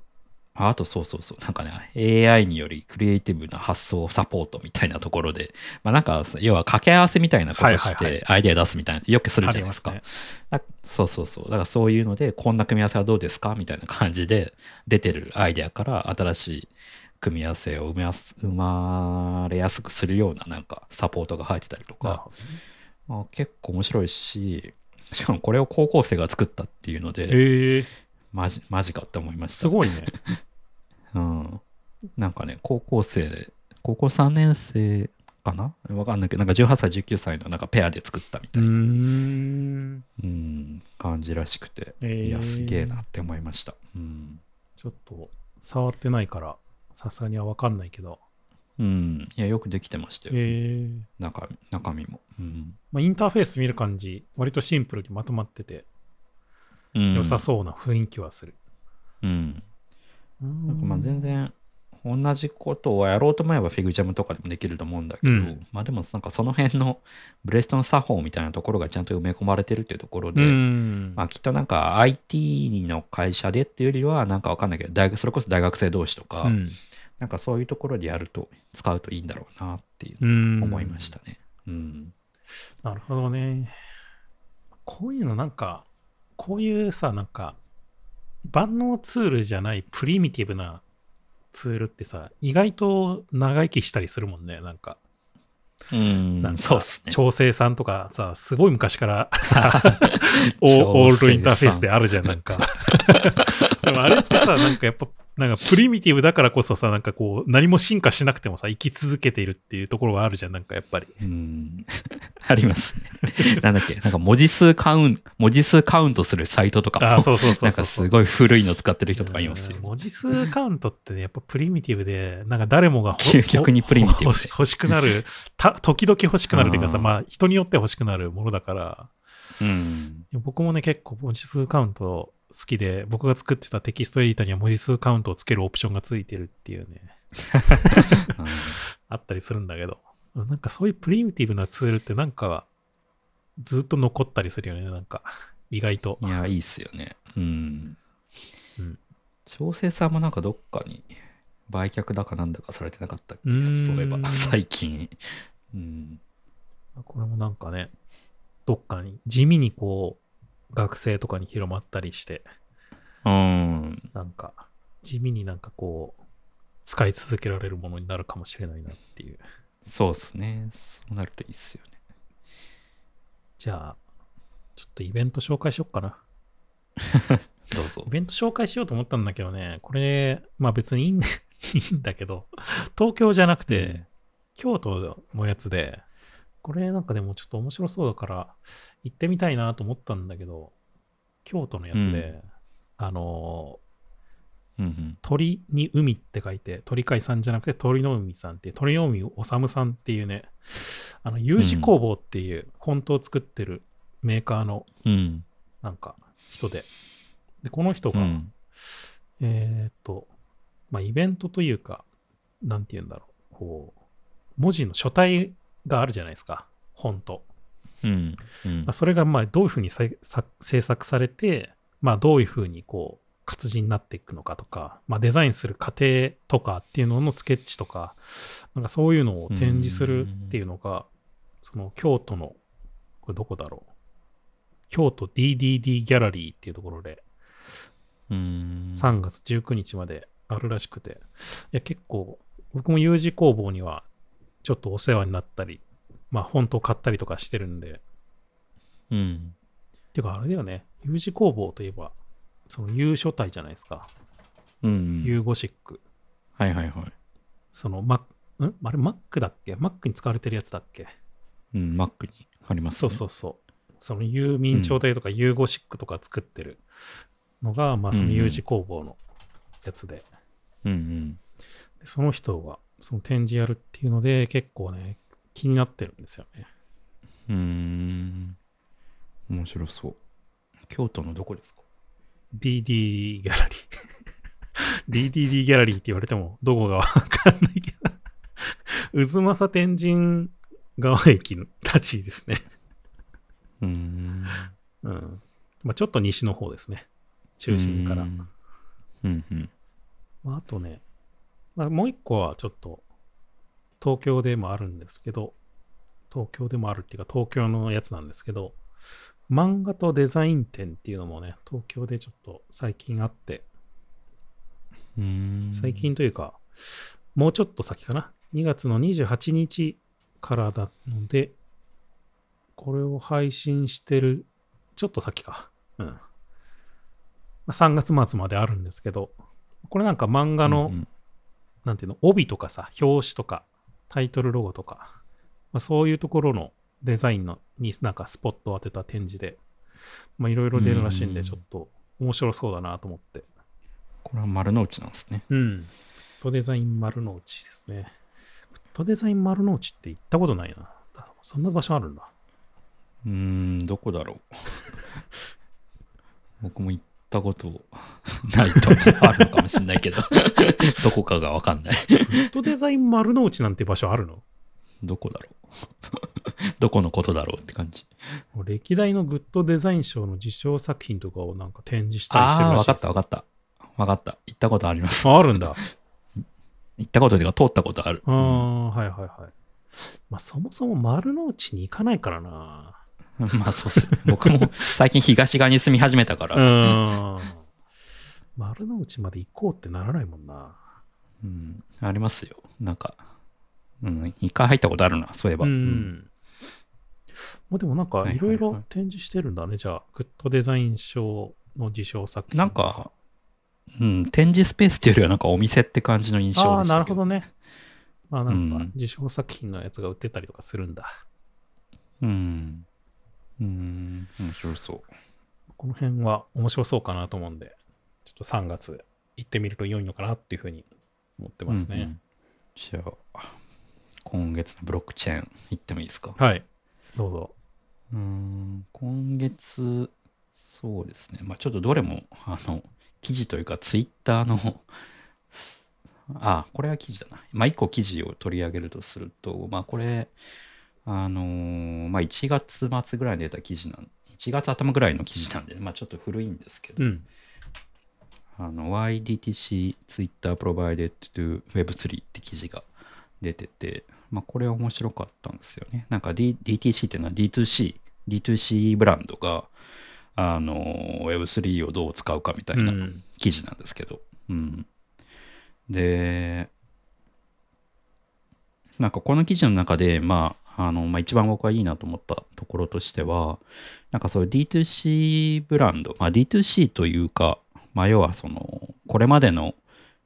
ああとそうそうそう。なんかね AI によりクリエイティブな発想サポートみたいなところで。まあなんか要は掛け合わせみたいなことしてアイデア出すみたいなよくするじゃないですか。ありますね。あそうそうそう。だからそういうので、こんな組み合わせはどうですかみたいな感じで出てるアイデアから新しい組み合わせを生みやす生まれやすくするようななんかサポートが入ってたりとか、まあ、結構面白いし、しかもこれを高校生が作ったっていうので、ええマジマジかって思いました。すごいね。うん。なんかね、高校生、高校3年生かな？わかんないけど、なんか18歳、19歳のなんかペアで作ったみたいな、ん。うん、感じらしくて、えーいや、すげえなって思いました。うん。ちょっと触ってないから、さすがにはわかんないけど。うん。いや、よくできてましたよ。ええ中身中身も。うん。まあ、インターフェース見る感じ、割とシンプルにまとまってて、うん、良さそうな雰囲気はする。うん。うんなんかまあ全然同じことをやろうと思えばフィグジャムとかでもできると思うんだけど、うんまあでもなんかその辺のブレストの作法みたいなところがちゃんと埋め込まれてるっていうところうで、ん。まあきっとなんか IT の会社でっていうよりはなんかわかんないけど大学それこそ大学生同士とか、うんなんかそういうところでやると使うといいんだろうなっていううん思いましたね。うん。なるほどね。こういうのなんか、こういうさ、なんか、万能ツールじゃないプリミティブなツールってさ、意外と長生きしたりするもんね、なんか。うんなんかそうっすね。調整さんとかさ、すごい昔からさ、オールドインターフェースであるじゃん、なんか。でもあれってさ、なんかやっぱ、なんかプリミティブだからこそさ、なんかこう、何も進化しなくてもさ、生き続けているっていうところがあるじゃん、なんかやっぱり。うん。ありますね。なんだっけ、なんか文字数カウント、文字数カウントするサイトとかも、あ、そうそうそうなんかすごい古いの使ってる人とかいますようん。文字数カウントってね、やっぱプリミティブで、なんか誰もがほ 究極にプリミティブ欲し欲しくなる、た時々欲しくなるっていうかさ、うんまあ人によって欲しくなるものだから、うん。僕もね、結構文字数カウント好きで、僕が作ってたテキストエディターには文字数カウントをつけるオプションがついてるっていうね、あったりするんだけど、なんかそういうプリミティブなツールってなんかずっと残ったりするよね、なんか意外と。いや、いいっすよね。うん。うん調整さんもなんかどっかに売却だかなんだかされてなかったっけ？そういえば、最近。うん。これもなんかね、どっかに、地味にこう、学生とかに広まったりして、うん。なんか、地味になんかこう、使い続けられるものになるかもしれないなっていう。そうっすね。そうなるといいっすよね。じゃあ、ちょっとイベント紹介しよっかな。どうぞイ。ベント紹介しようと思ったんだけどね、これ、まあ別にいいんだいいんだけど、東京じゃなくて、うん京都のやつで、これなんかでもちょっと面白そうだから、行ってみたいなと思ったんだけど、京都のやつで、あのうんうん。鳥に海って書いて、鳥海さんじゃなくて鳥の海さんっていう、鳥の海治さんっていうね、あの、有志工房っていうフォントを作ってるメーカーのうん。なんか人で、で、この人が、うん。えーっと、まあ、イベントというか、なんて言うんだろう、こう、文字の書体があるじゃないですか、本と。うん。うんまあ、それがまあどういうふうに制作されて、まあ、どういうふうにこう活字になっていくのかとか、まあ、デザインする過程とかっていうののスケッチとか、なんかそういうのを展示するっていうのが、その京都の、これどこだろう。京都 DDD ギャラリーっていうところで、うん。3月19日まであるらしくて、いや結構、僕も U 字工房にはちょっとお世話になったり、まあ本当買ったりとかしてるんで、うん。てかあれだよね、U 字工房といえば、その U 書体じゃないですか。うん。U ゴシック。はいはいはい。その、ま、ん？あれ Mac だっけ ?Mac に使われてるやつだっけ？うん。Mac にありますね。そうそうそう。その U 明朝体とか U ゴシックとか作ってるのが、まあそのうんうん U 字工房のやつで、うんうん。でその人がその展示やるっていうので結構ね気になってるんですよね。うーん。面白そう。京都のどこですか？DD ギャラリー。DDD ギャラリーって言われてもどこがわかんないけど。渦政天神川駅らしいですね。うーん。うん。まあちょっと西の方ですね。中心からう。んうんうん。まあ、あとね、まあ、もう一個はちょっと東京でもあるんですけど、東京でもあるっていうか東京のやつなんですけど、漫画とデザイン展っていうのもね、東京でちょっと最近あって、うーん最近というか、もうちょっと先かな？2月の28日からなので、これを配信してる、ちょっと先か。うん。まあ3月末まであるんですけど、これなんか漫画の、なんていうの、帯とかさ、表紙とか、タイトルロゴとか、まあ、そういうところのデザインのになんかスポットを当てた展示で、まあいろいろ出るらしいんで、うんちょっと面白そうだなと思って。これは丸の内なんですね。うん。フットデザイン丸の内ですね。フットデザイン丸の内って行ったことないな。そんな場所あるんだ。うーん、どこだろう。僕も行ったことないとあるのかもしれないけど、どこかがわかんない。フットデザイン丸の内なんて場所あるの？どこだろう。どこのことだろうって感じ。歴代のグッドデザイン賞の受賞作品とかをなんか展示したりしてるらしいですわかったわかった。わかった。行ったことあります。ああるんだ。行ったことというか通ったことある。ああ、はいはいはい。まあそもそも丸の内に行かないからな。う んまあそうっすね。僕も最近東側に住み始めたかうら、ん。丸の内まで行こうってならないもんな。うん、ありますよ。なんか、うん、一回入ったことあるな、そういえば。ううんん。まあでもなんかはいはいはいいろいろ展示してるんだね。じゃあ、グッドデザイン賞の受賞作品。なんか、うん、展示スペースっていうよりはなんかお店って感じの印象ああ、な。るほどね。まあなんうんか受賞作品のやつが売ってたりとかするんだ。うん。うん、面白そう。この辺は面白そうかなと思うんで、ちょっと3月行ってみると良いのかなっていうふうに思ってますね。うんうんじゃあ、今月のブロックチェーン行ってもいいですか？はい。どうぞ。うーん、今月、そうですね。まあちょっとどれも、あの、記事というか、ツイッターの、あ、これは記事だな。まあ一個記事を取り上げるとすると、まあこれ、あのーまあ1月末ぐらいに出た記事なん、1月頭ぐらいの記事なんで、まあちょっと古いんですけど、うん。あの YDTC Twitter Provided to Web3 って記事が出てて、まあ、これは面白かったんですよね。なんか、D、DTC っていうのは D2C、D2C ブランドがあの Web3 をどう使うかみたいなうん記事なんですけど、うん。で、なんかこの記事の中で、まあ、あの、まあ、一番僕がいいなと思ったところとしては、なんかそういう D2C ブランド、まあ、D2C というか、まあ、要はその、これまでの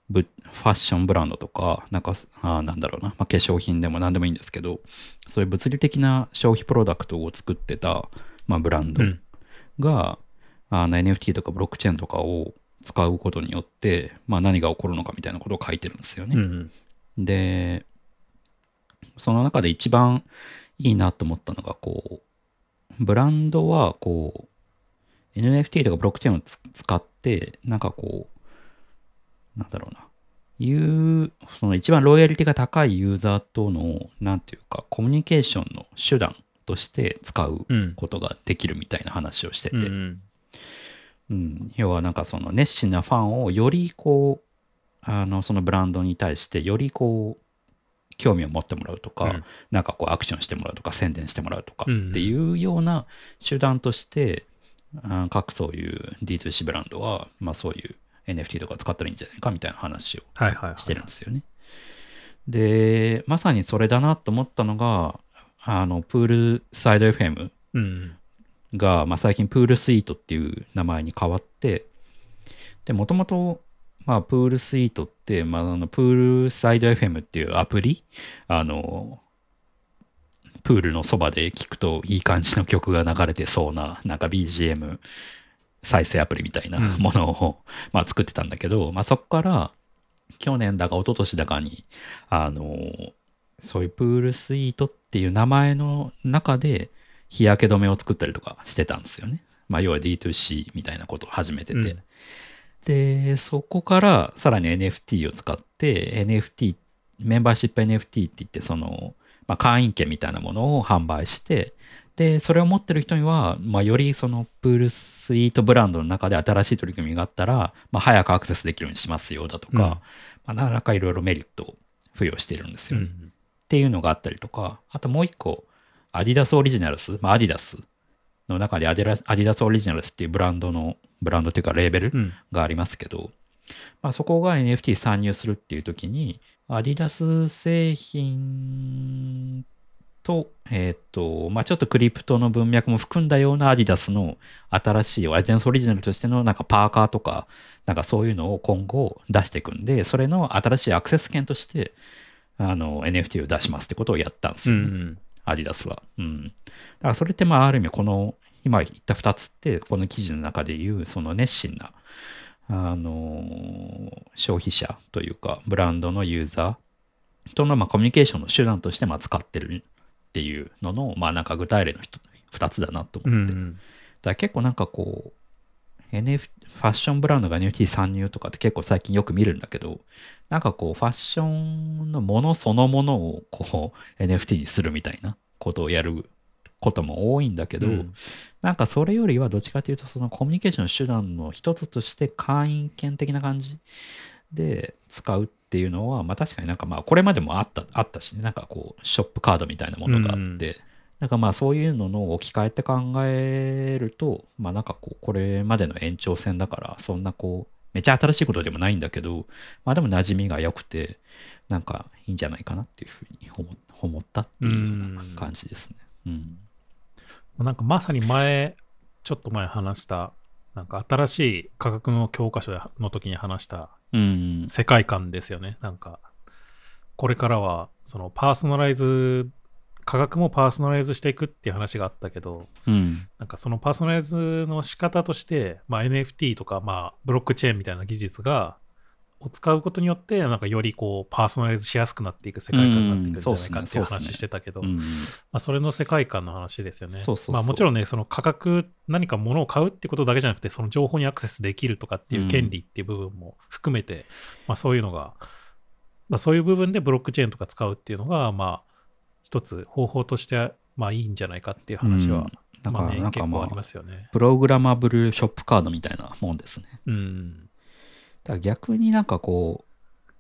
ブファッションブランドとか、なんか、あなんだろうな、まあ、化粧品でも何でもいいんですけど、そういう物理的な消費プロダクトを作ってた、まあ、ブランドうんが、あの NFT とかブロックチェーンとかを使うことによって、まあ、何が起こるのかみたいなことを書いてるんですよね。うんで、その中で一番いいなと思ったのが、こう、ブランドは、こう、NFT とかブロックチェーンをつ使って、なんかこう、なんだろうな、いう、その一番ロイヤリティが高いユーザーとの、なんていうか、コミュニケーションの手段として使ううんことができるみたいな話をしてて、うんうん。うん、要はなんかその熱心なファンをよりこうあのそのブランドに対してよりこう興味を持ってもらうとか、うん。なんかこうアクションしてもらうとか宣伝してもらうとかうんうん。っていうような手段として、あ各そういう D2C ブランドは、まあ、そういう NFT とか使ったらいいんじゃないかみたいな話をしてるんですよね。でまさにそれだなと思ったのがあのプールサイド FM うんが、まあ、最近プールスイートっていう名前に変わって、で、もともと、まあ、プールスイートって、まあ、あのプールサイド FM っていうアプリ、あの、プールのそばで聞くといい感じの曲が流れてそうな、なんか BGM 再生アプリみたいなうんものを、まあ、作ってたんだけど、まあ、そこから、去年だか一昨年だかに、あの、そういうプールスイートっていう名前の中で、日焼け止めを作ったりとかしてたんですよね。まあ、要は D2C みたいなことを始めてて。うんで、そこからさらに NFT を使って、NFT、メンバーシップ NFT って言って、その、まあ、会員権みたいなものを販売して、で、それを持ってる人には、まあ、よりそのプールスイートブランドの中で新しい取り組みがあったら、まあ、早くアクセスできるようにしますよだとか、うんまあ、なかなかいろいろメリットを付与しているんですよね。うんっていうのがあったりとか、あともう一個、アディダスオリジナルス、まあ、アディダスの中でアディラアディダスオリジナルスっていうブランドの、ブランドっていうかレーベルうんがありますけど、まあ、そこが NFT 参入するっていう時に、アディダス製品と、えっ、と、まあ、ちょっとクリプトの文脈も含んだようなアディダスの新しい、アディダスオリジナルとしてのなんかパーカーとか、なんかそういうのを今後出していくんで、それの新しいアクセス権として、あの、NFT を出しますってことをやったんですうよね。んアディダスは。うん。だからそれってまあある意味この今言った2つってこの記事の中で言うその熱心なあのー消費者というかブランドのユーザーとのまあコミュニケーションの手段としてまあ使ってるっていうののまあなんか具体例の2つだなとう思って。だかんら結構なんかこう NF ファッションブランドが NFT 参入とかって結構最近よく見るんだけどなんかこうファッションのものそのものをこう NFT にするみたいなことをやることも多いんだけど、うん。なんかそれよりはどっちかというとそのコミュニケーションの手段の一つとして会員権的な感じで使うっていうのは、まあ確かになんかまあこれまでもあったあったしね、なんかこうショップカードみたいなものがあって、うんなんかまあそういうのの置き換えて考えると、まあなんかこうこれまでの延長線だからそんなこうめっちゃ新しいことでもないんだけど、まあでも馴染みが良くて、なんかいいんじゃないかなっていうふうに思思ったっていうような感じですね。うん。なんかまさに前、ちょっと前話した、なんか新しい価格の教科書の時に話したうん。世界観ですよね。なんか、これからは、そのパーソナライズ、価格もパーソナライズしていくっていう話があったけど、うん。なんかそのパーソナライズの仕方として、まあ、NFT とか、まあ、ブロックチェーンみたいな技術が、を使うことによって、なんかよりこう、パーソナライズしやすくなっていく世界観になっていくんじゃないかっていう話してたけど、うん。まあ、それの世界観の話ですよね。そうそうそうまあ、もちろんね、その価格、何か物を買うってことだけじゃなくて、その情報にアクセスできるとかっていう権利っていう部分も含めて、まあ、そういうのが、まあ、そういう部分でブロックチェーンとか使うっていうのが、まあ、一つ方法として、まあいいんじゃないかっていう話は、なんか、まあね、なんかまあ結構ありま、すよね。プログラマブルショップカードみたいなもんですね。うん。から逆になんかこ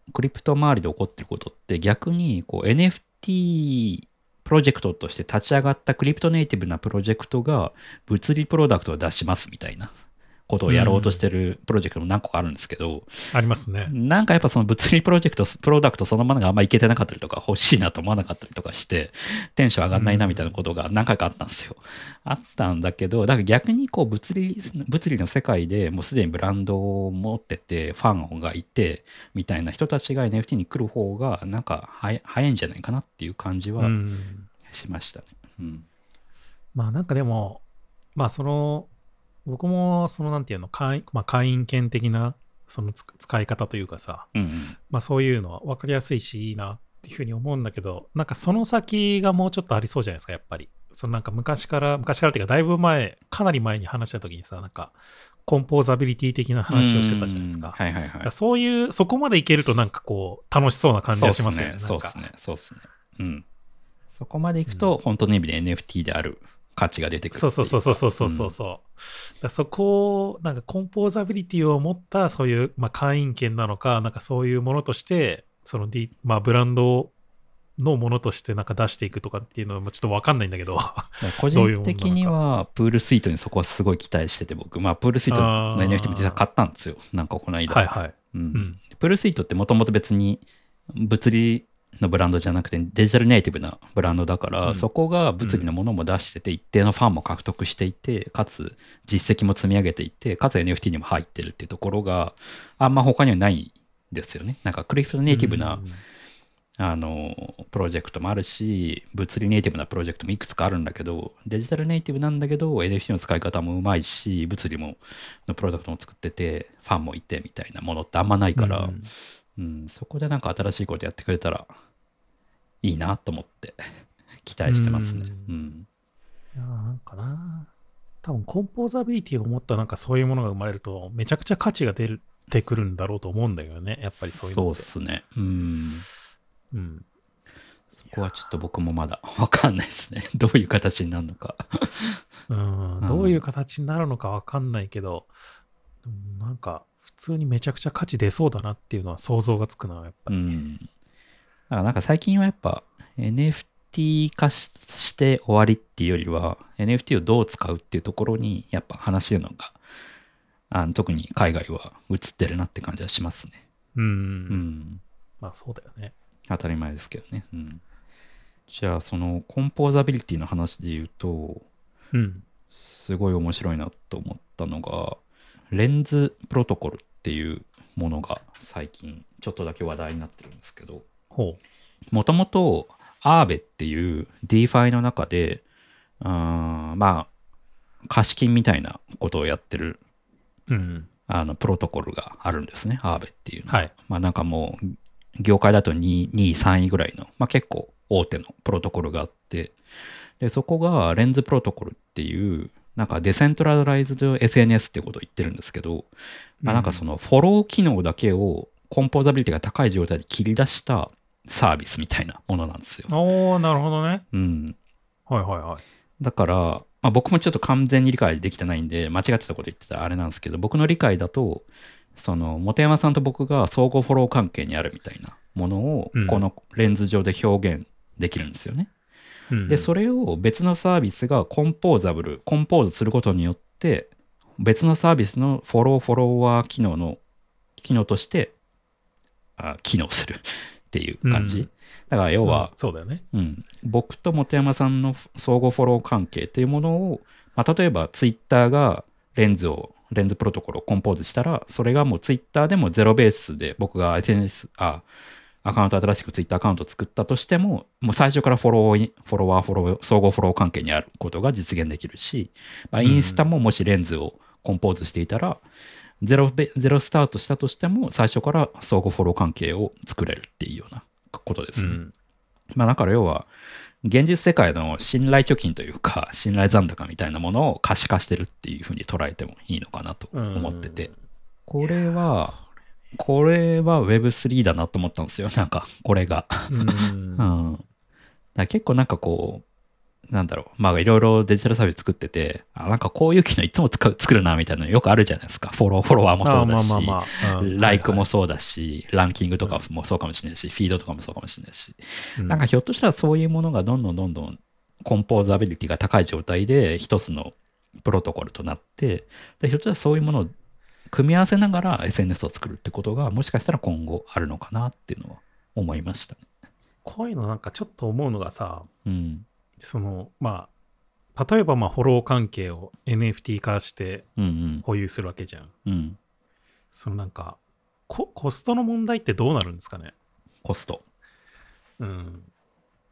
う、クリプト周りで起こってることって逆にこう NFT プロジェクトとして立ち上がったクリプトネイティブなプロジェクトが物理プロダクトを出しますみたいなことをやろうとしてるプロジェクトも何個かあるんですけど、ありますね。なんかやっぱその物理プロジェクト、プロダクトそのものがあんまいけてなかったりとか、欲しいなと思わなかったりとかして、テンション上がんないなみたいなことが何回かあったんですよ。あったんだけど、だから逆にこう物理、物理の世界でもうすでにブランドを持ってて、ファンがいて、みたいな人たちが NFT に来る方が、なんか早早いんじゃないかなっていう感じうはん。しましたね。うん。まあなんかでも、まあその、僕もそのなんていうの、会,、まあ、会員権的なそのつ使い方というかさ、うんうん。まあそういうのは分かりやすいしいいなっていうふうに思うんだけど、なんかその先がもうちょっとありそうじゃないですか、やっぱり。そのなんか昔から、昔からっていうかだいぶ前、かなり前に話した時にさ、なんかコンポーザビリティ的な話をしてたじゃないですうんか。はいはいはい。そういう、そこまでいけるとなんかこう、楽しそうな感じがしますよね。そうっすね。そうっすね。うん。そこまでいくと、本当の意味で NFT である価値が出てくるそいううそうそうそうそうそうそう。だからそこを、なんかコンポーザビリティを持った、そういう、まあ、会員権なのか、なんかそういうものとして、その、D まあ、ブランドのものとしてなんか出していくとかっていうのはちょっとわかんないんだけど。うん個人的には、プールスイートにそこはすごい期待してて、僕、まあ、プールスイートのあー NFT も実は買ったんですよ。なんかこの間。はいはい。うんうん。プールスイートってもともと別に物理のブランドじゃなくてデジタルネイティブなブランドだから、うん。そこが物理のものも出してて一定のファンも獲得していてかつ実績も積み上げていてかつ NFT にも入ってるっていうところがあんま他にはないんですよね。なんかクリプトネイティブな、うん。あのプロジェクトもあるし物理ネイティブなプロジェクトもいくつかあるんだけどデジタルネイティブなんだけど NFT の使い方もうまいし物理ものプロダクトも作っててファンもいてみたいなものってあんまないから、うん。うん、そこでなんか新しいことやってくれたらいいなと思って 期待してますね。ううん。いやーなんかな。多分コンポーザビリティを持ったなんかそういうものが生まれると、めちゃくちゃ価値が出てくるんだろうと思うんだよね。やっぱりそういうそうっ。すね。うん。うん。そこはちょっと僕もまだ わかんないですね。どういう形になるのか。うん、どういう形になるのかわかんないけど、なんか普通にめちゃくちゃ価値出そうだなっていうのは想像がつくな、やっぱり。うん。だからなんか最近はやっぱ NFT 化しして終わりっていうよりは NFT をどう使うっていうところにやっぱ話してるのがあの特に海外は映ってるなって感じはしますね。うん。うん。まあそうだよね。当たり前ですけどね。うん。じゃあ、そのコンポーザビリティの話で言うと、うん。すごい面白いなと思ったのが、レンズプロトコルっていうものが最近ちょっとだけ話題になってるんですけど、ほもともとアーベっていう DeFi の中で、まあ、貸金みたいなことをやってるう。うん。あのプロトコルがあるんですね、アーベっていうのははい。まあなんかもう、業界だと2位、2位、3位ぐらいの、まあ結構大手のプロトコルがあって、で、そこがレンズプロトコルっていう、なんかデセントラライズド SNS ってことを言ってるんですけど、まあなんかそのフォロー機能だけをコンポーザビリティが高い状態で切り出したサービスみたいなものなんですよ。おー、なるほどね。うん。はいはいはい。だから、まあ、僕もちょっと完全に理解できてないんで、間違ってたこと言ってたらあれなんですけど、僕の理解だと、その、本山さんと僕が相互フォロー関係にあるみたいなものをうん、このレンズ上で表現できるんですよね。うんで、それを別のサービスがコンポーザブル、コンポーズすることによって、別のサービスのフォローフォロワー機能の、機能として、あ機能するっていう感じ。うんだから要は、うんそうだよね。うん、僕と本山さんの相互フォロー関係っていうものを、まあ、例えばツイッターがレンズをレンズプロトコルをコンポーズしたらそれがもうツイッターでもゼロベースで僕が SNS あアカウント新しくツイッターアカウント作ったとしてももう最初からフォローフォロワーフォロー相互フォロー関係にあることが実現できるし、まあ、インスタももしレンズをコンポーズしていたら、ゼロベゼロスタートしたとしても最初から相互フォロー関係を作れるっていうようなことですね。うん。まあだから要は、現実世界の信頼貯金というか、信頼残高みたいなものを可視化してるっていうふうに捉えてもいいのかなと思ってて、これは、これは Web3 だなと思ったんですよ。なんか、これが。うん。結構なんかこう、なんだろう、まあいろいろデジタルサービス作ってて、あなんかこういう機能いつも使う作るなみたいなのよくあるじゃないですか。フォロー、フォロワーもそうだし、まあまあまあまあうんライクもそうだし、ランキングとかもそうかもしれないし、フィードとかもそうかもしれないし、うんなんかひょっとしたらそういうものがどんどんどんどんコンポーザビリティが高い状態で一つのプロトコルとなって、でひょっとしたらそういうものを組み合わせながら SNS を作るってことがもしかしたら今後あるのかなっていうのは思いましたね。こういうのなんかちょっと思うのがさ、うん。その、まあ、例えばまあフォロー関係を NFT 化してうん保有するわけじゃん。うん。うん。そのなんか、ココストの問題ってどうなるんですかね？コスト。うん。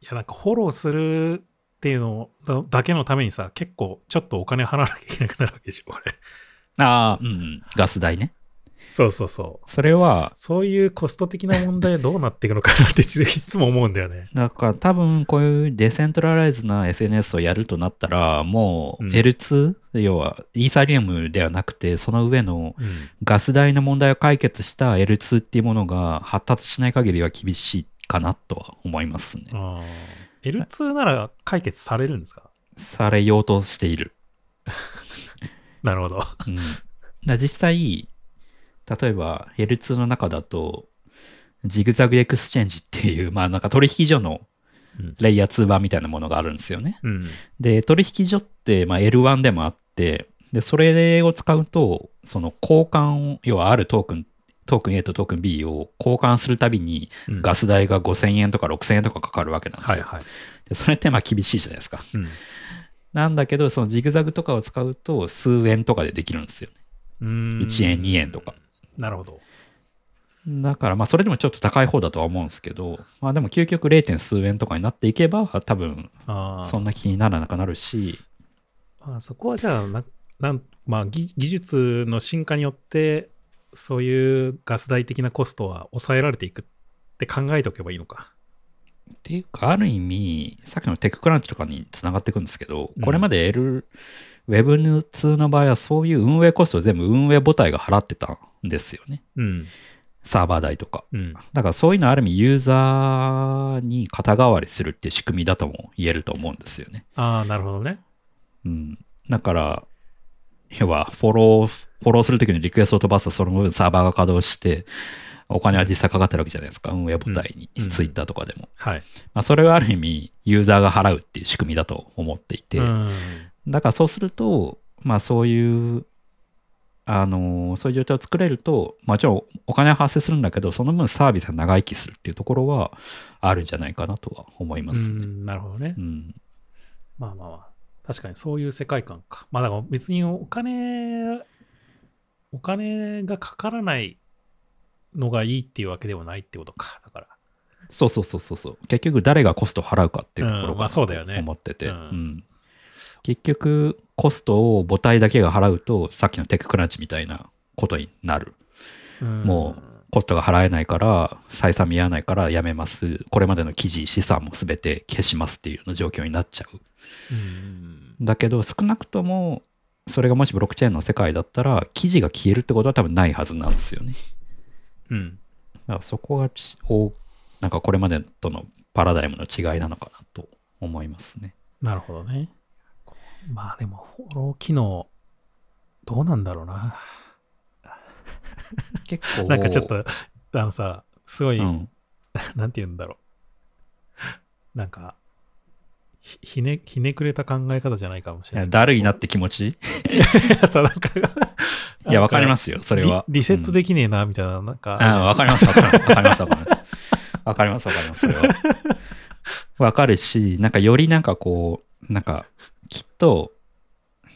いや、なんかフォローするっていうのだだけのためにさ、結構ちょっとお金払わなきゃいけなくなるわけでしょ、これ。ああ、うんうん。ガス代ね。そうそうそう。それは、そういうコスト的な問題はどうなっていくのかなっていつも思うんだよね。だから多分こういうデセントラライズな SNS をやるとなったら、もううん L2、要はイーサリアムではなくて、その上のうん。ガス代の問題を解決した L2 っていうものが発達しない限りは厳しいかなとは思いますね。あー L2 なら解決されるんですか？されようとしている。なるほど。うん、だ実際、例えば L2 の中だと、 ZigZag Exchange っていう、まあなんか取引所のうんレイヤー2版みたいなものがあるんですよね。うん。で、取引所って、まあ、L1 でもあって、で、それを使うと、その交換を、要はあるトークン、トークン A とトークン B を交換するたびにうんガス代が5000円とか6000円とかかかるわけなんですよ。はいはい。でそれってまあ厳しいじゃないですか。うんなんだけど、そのジグザグとかを使うと数円とかでできるんですよね。うーん1円2円とか。なるほど。だからまあそれでもちょっと高い方だとは思うんですけど、まあでも究極 0. 数円とかになっていけば多分そんな気にならなくなるし、あそこはじゃあななん、まあ、技技術の進化によってそういうガス代的なコストは抑えられていくって考えておけばいいのか。っていうか、ある意味、さっきのテッククランチとかにつながっていくんですけど、うんこれまで L、Web2 の場合はそういう運営コストを全部運営母体が払ってたんですよね。うん。サーバー代とか。うん。だからそういうのある意味ユーザーに肩代わりするっていう仕組みだとも言えると思うんですよね。ああ、なるほどね。うん。だから、要はフォロー、フォローするときにリクエストを飛ばすとその分サーバーが稼働して、お金は実際かかってるわけじゃないですか。運営母体に、うんうんツイッターとかでも。はい。まあ、それはある意味ユーザーが払うっていう仕組みだと思っていて、うん。だからそうすると、まあそういう、あのーそういう状態を作れると、もちろんお金は発生するんだけど、その分サービスが長生きするっていうところはあるんじゃないかなとは思いますね。うんなるほどねう。ん。まあまあまあ。確かにそういう世界観か。まあだから別にお金、お金がかからないのがいいっていうわけではないってことか。だから。そうそうそうそうそう。結局誰がコストを払うかっていうところうんまがあそうだよね思ってて、うんうん結局コストを母体だけが払うと、さっきのテッククランチみたいなことになる。うんもコストが払えないから、採算見合わないからやめます。これまでの記事、資産も全て消しますっていうような状況になっちゃう。うんだけど、少なくとも、それがもしブロックチェーンの世界だったら、記事が消えるってことは多分ないはずなんですよね。うん。だからそこがち、おなんかこれまでとのパラダイムの違いなのかなと思いますね。なるほどね。まあでも、フォロー機能、どうなんだろうな。結構、なんかちょっと、あのさ、すごい、うん、なんて言うんだろう。なんか、ひひね、ひねくれた考え方じゃないかもしれない。だるいなって気持ち？いやさ、なんか、や、わかりますすよ、それは。リリセットうんできねえな、みたいな、なんか。わかります、わかります、わかります、わかります。わかります、わかります、それは。わかるし、なんかよりなんかこう、なんか、きっと、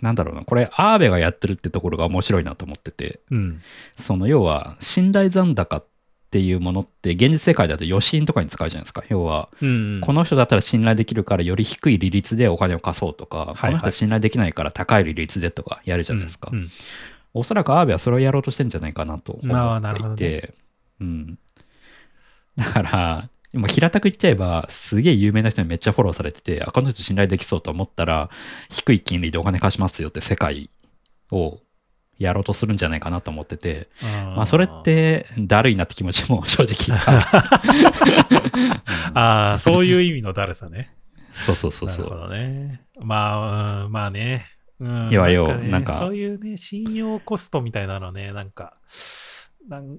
なんだろうな、これ、アーベがやってるってところが面白いなと思ってて、うん。その要は、信頼残高っていうものって、現実世界だと余震とかに使うじゃないですか。要は、うん。この人だったら信頼できるから、より低い利率でお金を貸そうとか、はいこの人は信頼できないから高い利率でとかやるじゃないですか。うんうんおそらくアーベはそれをやろうとしてるんじゃないかなと思っていて、うん。だから、今平たく言っちゃえば、すげえ有名な人にめっちゃフォローされてて、あ、この人信頼できそうと思ったら、低い金利でお金貸しますよって世界をやろうとするんじゃないかなと思ってて、まあそれっ、てだるいなって気持ちも 正直 あるああ、そういう意味のだるさね。そうそうそうそなるほう。どね。まあ、うんまあね。うん、いやよねなんかそういうね、信用コストみたいなのね、なんか、なん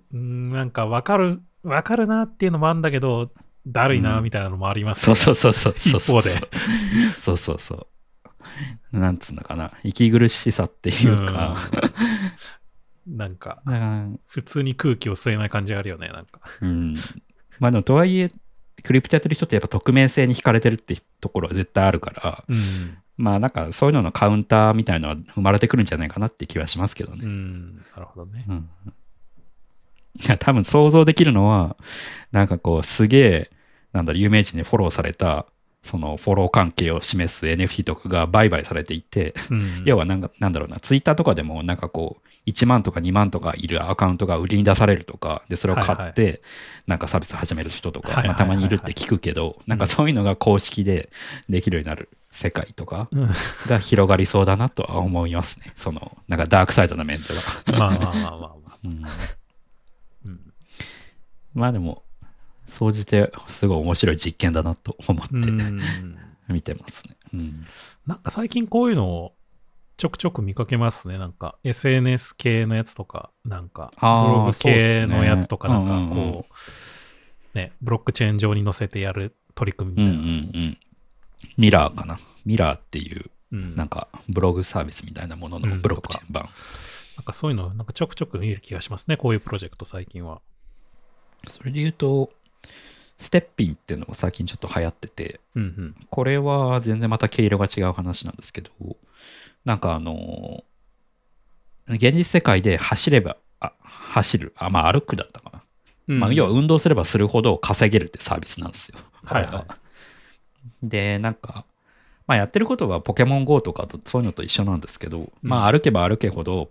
なんかわかる、わかるなっていうのもあるんだけど、だるいなうんみたいなのもありますそうそうそうそうそうそう。一方でそうそうそう。なんつうのかな。息苦しさっていうか。うんなんか、普通に空気を吸えない感じがあるよね、なんか。うん。まあでもとはいえ、クリプトやってる人ってやっぱ匿名性に惹かれてるってところは絶対あるから、うん。まあなんかそういうののカウンターみたいなのは生まれてくるんじゃないかなって気はしますけどね。うん。なるほどね。うん。いや、多分想像できるのは、なんかこう、すげえ、なんだろう、有名人にフォローされた、そのフォロー関係を示す NFT とかが売買されていて、うん、要はなんか、なんだろうな、ツイッターとかでもなんかこう、1万とか2万とかいるアカウントが売りに出されるとか、で、それを買って、なんかサービス始める人とか、たまにいるって聞くけど、なんかそういうのが公式でできるようになる世界とかうんが広がりそうだなとは思いますね。その、なんかダークサイドな面では。まあまあまあまあまあ。うんうんまあでも、総じてすごい面白い実験だなと思ってうん見てますね。うん。なんか最近こういうのをちょくちょく見かけますね。なんか SNS 系のやつとか、なんかブログ系のやつとか、なんかこう、ね、ブロックチェーン上に載せてやる取り組みうんうみたいな。んうん。ミラーかな。ミラーっていう、うんなんかブログサービスみたいなもののブロックチェーン版。なんかそういうの、なんかちょくちょく見る気がしますね。こういうプロジェクト最近は。それで言うと、ステッピンっていうのも最近ちょっと流行ってて、うんうん。これは全然また毛色が違う話なんですけど、なんかあの、現実世界で走れば、あ走る、あ、まあ歩くだったかな。まあ、要は運動すればするほど稼げるってサービスなんですよ。は。はいはで、なんか、まあ、やってることはポケモン GO とかとそういうのと一緒なんですけど、まあ歩けば歩けほど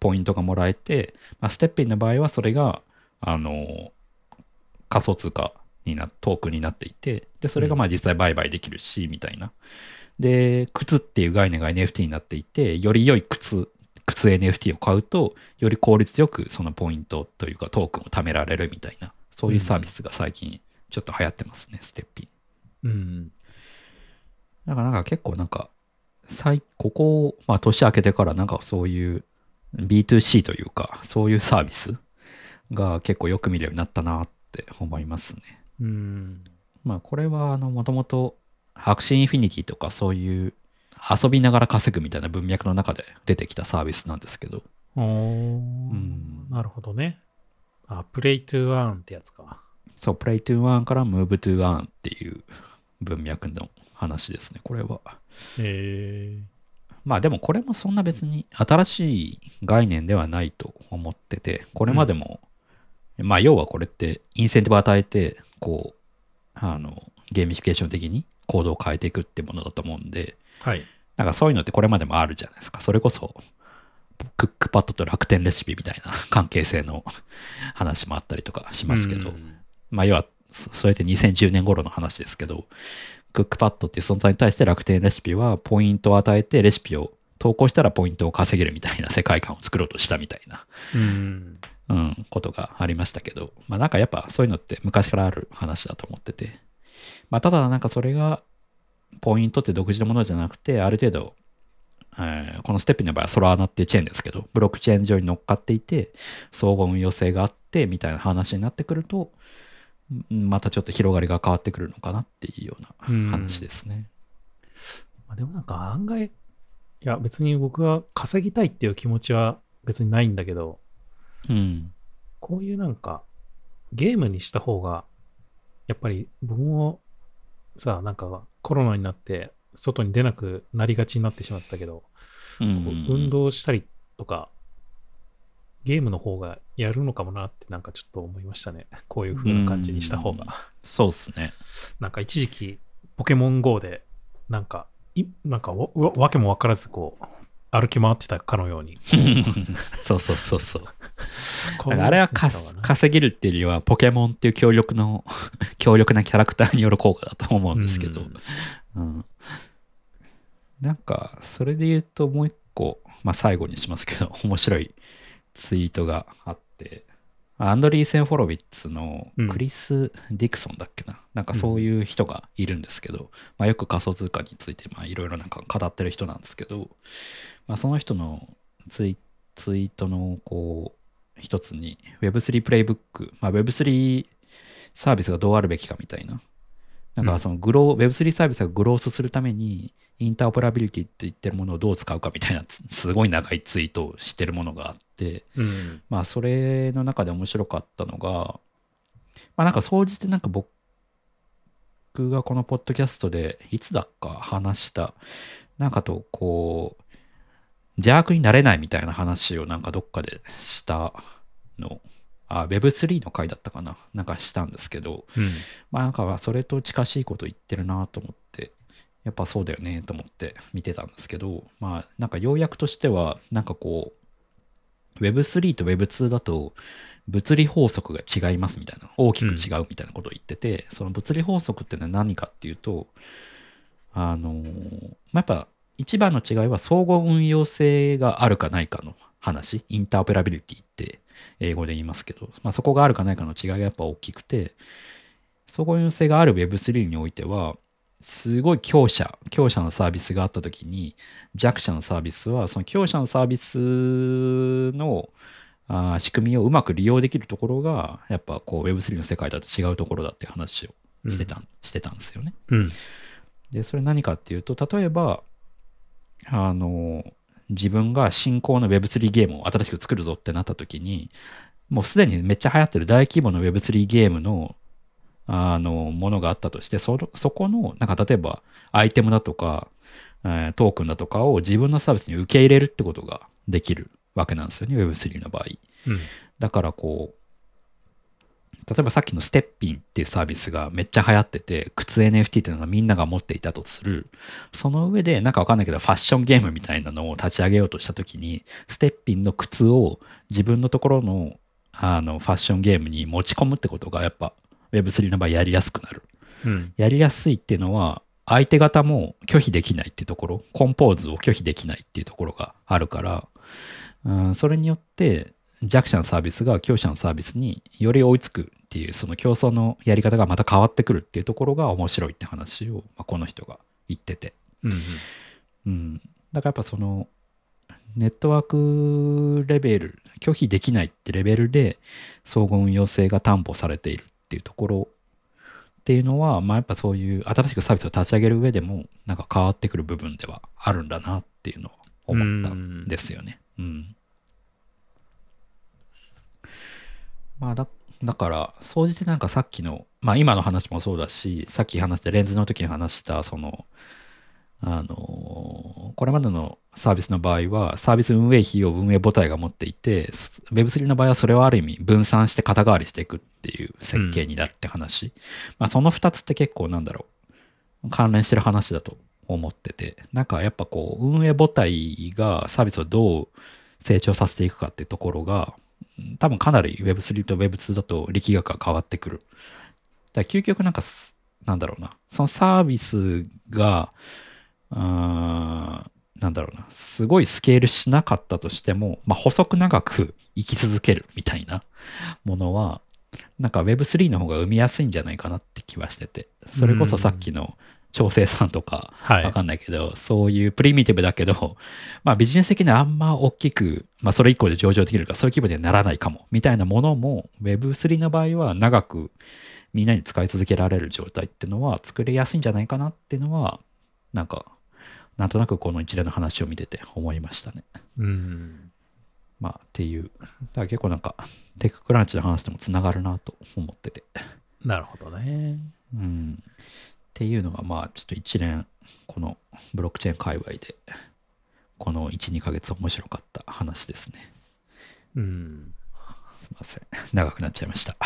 ポイントがもらえて、まあ、ステッピンの場合はそれが、あの、仮想通貨にな、トークンになっていて、で、それがまあ実際売買できるし、みたいな。で、靴っていう概念が NFT になっていて、より良い靴、靴 NFT を買うと、より効率よくそのポイントというかトークンを貯められるみたいな、そういうサービスが最近ちょっと流行ってますね、ステッピン。うん。だからなんか結構なんか、最ここ、まあ年明けてからなんかそういう B2C というか、そういうサービスが結構よく見るようになったなって思いますね。うん。まあこれはあのもともと Axie Infinity とかそういう遊びながら稼ぐみたいな文脈の中で出てきたサービスなんですけど、おーんなるほどね。あ、 Play to Earn ってやつか。そう、 Play to Earn から Move to Earn っていう文脈の話ですね、これは。えまあでもこれもそんな別に新しい概念ではないと思ってて、これまでも、まあ要はこれってインセンティブを与えて、こう、あの、ゲーミフィケーション的に行動を変えていくってものだと思うんで、ー、はい。なんかそういうのってこれまでもあるじゃないですか。それこそ、クックパッドと楽天レシピみたいな 関係性の話もあったりとかしますけど、うんまあ要は、そそれって2010年頃の話ですけど、クックパッドっていう存在に対して楽天レシピはポイントを与えてレシピを投稿したらポイントを稼げるみたいな世界観を作ろうとしたみたいな、うん。うん、ことがありましたけど、まあなんかやっぱそういうのって昔からある話だと思ってて、まあただなんかそれがポイントって独自のものじゃなくて、ある程度、えーこのステップの場合はソラーナっていうチェーンですけど、ブロックチェーン上に乗っかっていて、相互運用性があってみたいな話になってくると、んまたちょっと広がりが変わってくるのかなっていうような話ですね。まあ、でもなんか案外、いや別に僕は稼ぎたいっていう気持ちは別にないんだけど、うん。こういうなんかゲームにした方が、やっぱり僕もさ、なんかコロナになって外に出なくなりがちになってしまったけど、うん運動したりとか、ゲームの方がやるのかもなってなんかちょっと思いましたね。こういう風な感じにした方が。そうっすね。なんか一時期、ポケモン GO で、なんか、いなんかわわわけもわからずこう、歩き回ってたかのように。そうそうそうそう。こだからあれはか稼げるっていうよりは、ポケモンっていう強力の、強力なキャラクターによる効果だと思うんですけど、うん。うん。なんか、それで言うともう一個、まあ最後にしますけど、面白いツイートがあって、アンドリーセン・フォロウィッツのうん。クリス・ディクソンだっけな、なんかそういう人がいるんですけど、まあ、よく仮想通貨についてまあいろいろなんか語ってる人なんですけど、まあ、その人のツイツイートのこう一つに Web3 プレイブック、まあ、Web3 サービスがどうあるべきかみたいな、なんかそのグロー、Web3 サービスがグロースするためにインターオペラビリティって言ってるものをどう使うかみたいなつすごい長いツイートをしてるものがあって、うん。まあそれの中で面白かったのが、まあなんか総じてなんか僕がこのポッドキャストでいつだっか話した、なんかとこう、邪悪になれないみたいな話をなんかどっかでしたの、あ、Web3 の回だったかな。なんかしたんですけど、うん。まあなんかそれと近しいこと言ってるなと思って、やっぱそうだよねと思って見てたんですけど、まあなんか要約としては、なんかこう、Web3 と Web2 だと物理法則が違いますみたいな、大きく違うみたいなことを言ってて、その物理法則ってのは何かっていうと、あのーまあ、やっぱ一番の違いは相互運用性があるかないかの話、インターオペラビリティって英語で言いますけど、まあ、そこがあるかないかの違いがやっぱ大きくて、相互運用性がある Web3 においては、すごい強者、強者のサービスがあったときに、弱者のサービスは、その強者のサービスのあー仕組みをうまく利用できるところが、やっぱこう Web3 の世界だと違うところだって話をしてた,、してたんですよね。うん。で、それ何かっていうと、例えば、あの、自分が新興の Web3 ゲームを新しく作るぞってなった時に、もうすでにめっちゃ流行ってる大規模の Web3 ゲームの、あの、ものがあったとして、そのそこの、なんか例えば、アイテムだとか、えートークンだとかを自分のサービスに受け入れるってことができるわけなんですよね、Web3 の場合。うん。だからこう、例えばさっきのステッピンっていうサービスがめっちゃ流行ってて、靴 NFT っていうのがみんなが持っていたとする。その上で、なんかわかんないけど、ファッションゲームみたいなのを立ち上げようとしたときに、ステッピンの靴を自分のところのあのファッションゲームに持ち込むってことがやっぱ Web3 の場合やりやすくなる。うん。やりやすいっていうのは、相手方も拒否できないっていうところ、コンポーズを拒否できないっていうところがあるから、うん、それによって弱者のサービスが強者のサービスにより追いつくっていう、その競争のやり方がまた変わってくるっていうところが面白いって話を、まあ、この人が言ってて。うん。うん。だからやっぱその、ネットワークレベル、拒否できないってレベルで相互運用性が担保されているっていうところっていうのは、まあやっぱそういう新しくサービスを立ち上げる上でも、なんか変わってくる部分ではあるんだなっていうのを思ったんですよね。うん。まあだ、だから、総じてなんかさっきの、まあ今の話もそうだし、さっき話したレンズの時に話した、その、あのこれまでのサービスの場合は、サービス運営費を運営母体が持っていて、Web3 の場合はそれをある意味分散して肩代わりしていくっていう設計になるって話。まあその2つって結構なんだろう、関連してる話だと思ってて、なんかやっぱこう、運営母体がサービスをどう成長させていくかっていうところが、多分かなり Web3 と Web2 だと力学が変わってくる。だから究極なんか、なんだろうな、そのサービスが、うーんなんだろうな、すごいスケールしなかったとしても、まあ、細く長く生き続けるみたいなものは、なんか Web3 の方が生みやすいんじゃないかなって気はしてて、それこそさっきの調整さんとか、はい。わかんないけど、そういうプリミティブだけど、まあビジネス的にはあんま大きく、まあそれ以降で上場できるか、そういう規模にはならないかも、みたいなものも Web3 の場合は長くみんなに使い続けられる状態っていうのは作りやすいんじゃないかなっていうのは、なんか、なんとなくこの一連の話を見てて思いましたね。うん。まあっていう、だから結構なんか、テッククランチの話ともつながるなと思ってて。なるほどね。うん。っていうのが、まあ、ちょっと一連、このブロックチェーン界隈で、この1、2ヶ月面白かった話ですね。うん。すいません。長くなっちゃいました。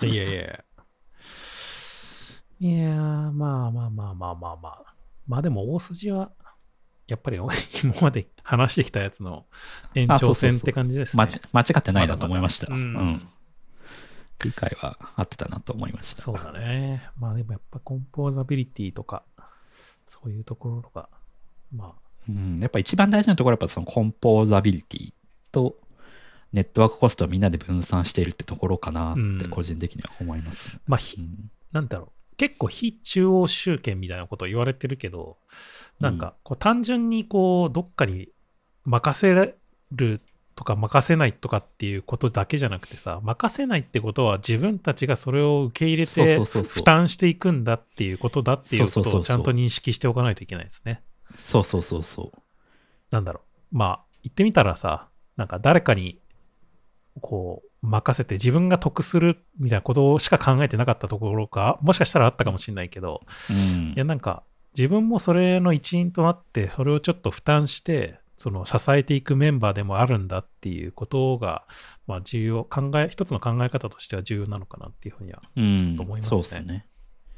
いやいやいや。まあまあまあまあまあまあ。まあでも大筋は、やっぱり今まで話してきたやつの延長線って感じですね。間違間違ってないなと思いました。まだまだうん理解は合ってたなと思いました。そうだね。まあでもやっぱコンポーザビリティとか、そういうところが、まあ、うん、やっぱ一番大事なところはやっぱそのコンポーザビリティと、ネットワークコストをみんなで分散しているってところかなってうん個人的には思います。まあ、ひうんなんだろう。結構非中央集権みたいなことを言われてるけど、なんかこう単純にこうどっかに任せるとか任せないとかっていうことだけじゃなくてさ、任せないってことは自分たちがそれを受け入れて負担していくんだっていうことだっていうことをちゃんと認識しておかないといけないですね。そうそうそうそう。なんだろう。まあ言ってみたらさ、なんか誰かにこう任せて自分が得するみたいなことしか考えてなかったところがもしかしたらあったかもしれないけど、うんいやなんか自分もそれの一員となってそれをちょっと負担してその支えていくメンバーでもあるんだっていうことが、まあ、重要考え一つの考え方としては重要なのかなっていうふうには、うんと思いますね。そうですね。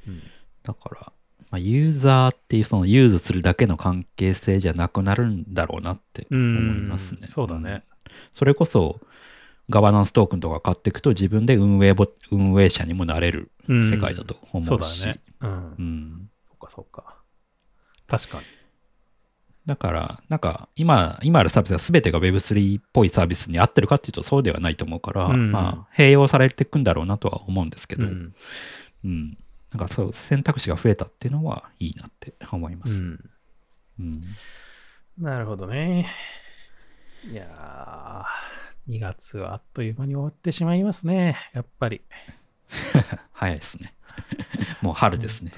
うん。だから、まあ、ユーザーっていうそのユーズするだけの関係性じゃなくなるんだろうなって思いますね。そうだね、ん。それこそ、ガバナンストークンとか買っていくと自分で運営ボ運営者にもなれるうん。世界だと思うし。そうだね。うん、うん。そっかそっか。確かにだから、なんか今、今あるサービスが全てが Web3 っぽいサービスに合ってるかっていうとそうではないと思うから、うんまあ、併用されていくんだろうなとは思うんですけど、うんうん。なんかそう、選択肢が増えたっていうのはいいなって思います。うんうん。なるほどねいやー2月はあっという間に終わってしまいますねやっぱり 早いですね。もう春ですね。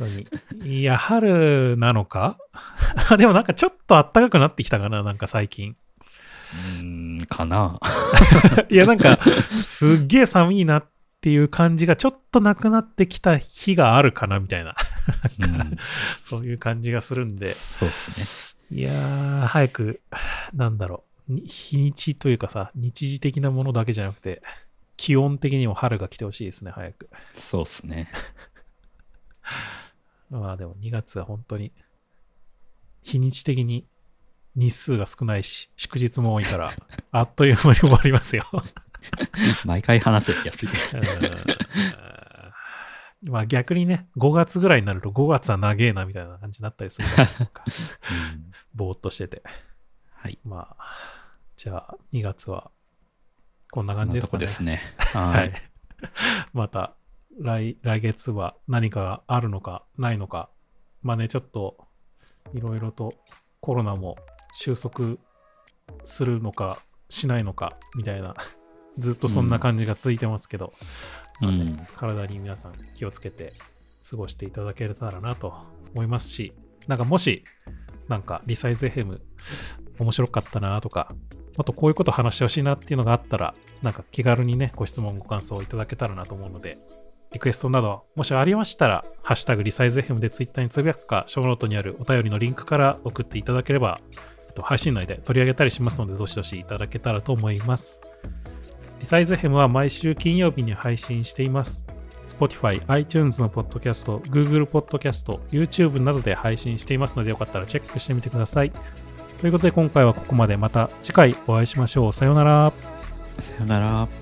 いや、春なのか？でもなんかちょっと暖かくなってきたかな、なんか最近。うーん、かな。いや、なんかすっげえ寒いなっていう感じがちょっとなくなってきた日があるかな、みたいな。うん、そういう感じがするんで。そうですね。いやー、早く、なんだろう。に日にちというかさ、日時的なものだけじゃなくて、気温的にも春が来てほしいですね、早く。そうですね。まあでも2月は本当に日にち的に日数が少ないし、祝日も多いから、あっという間に終わりますよ。毎回話してる気がする。うんまあ逆にね、5月ぐらいになると5月は長えなみたいな感じになったりするかうんぼーっとしてて。はい。まあ、じゃあ2月はこんな感じですかね。こですね。は はいい。また来来月は何かがあるのかないのか。まあね、ちょっといろいろとコロナも収束するのかしないのかみたいな、ずっとそんな感じが続いてますけど、まあねうん。体に皆さん気をつけて過ごしていただけたらなと思いますし、なんかもし、なんかリサイズ FM 面白かったなとか、あとこういうこと話してほしいなっていうのがあったら、なんか気軽にね、ご質問、ご感想いただけたらなと思うので、リクエストなど、もしありましたら、ハッシュタグリサイズ FM でツイッターにつぶやくか、ショーノートにあるお便りのリンクから送っていただければ、配信内で取り上げたりしますので、どしどしいただけたらと思います。リサイズ FM は毎週金曜日に配信しています。Spotify、iTunes のポッドキャスト、Google ポッドキャスト、YouTube などで配信していますので、よかったらチェックしてみてください。ということで今回はここまで。また次回お会いしましょう。さようなら。さよなら。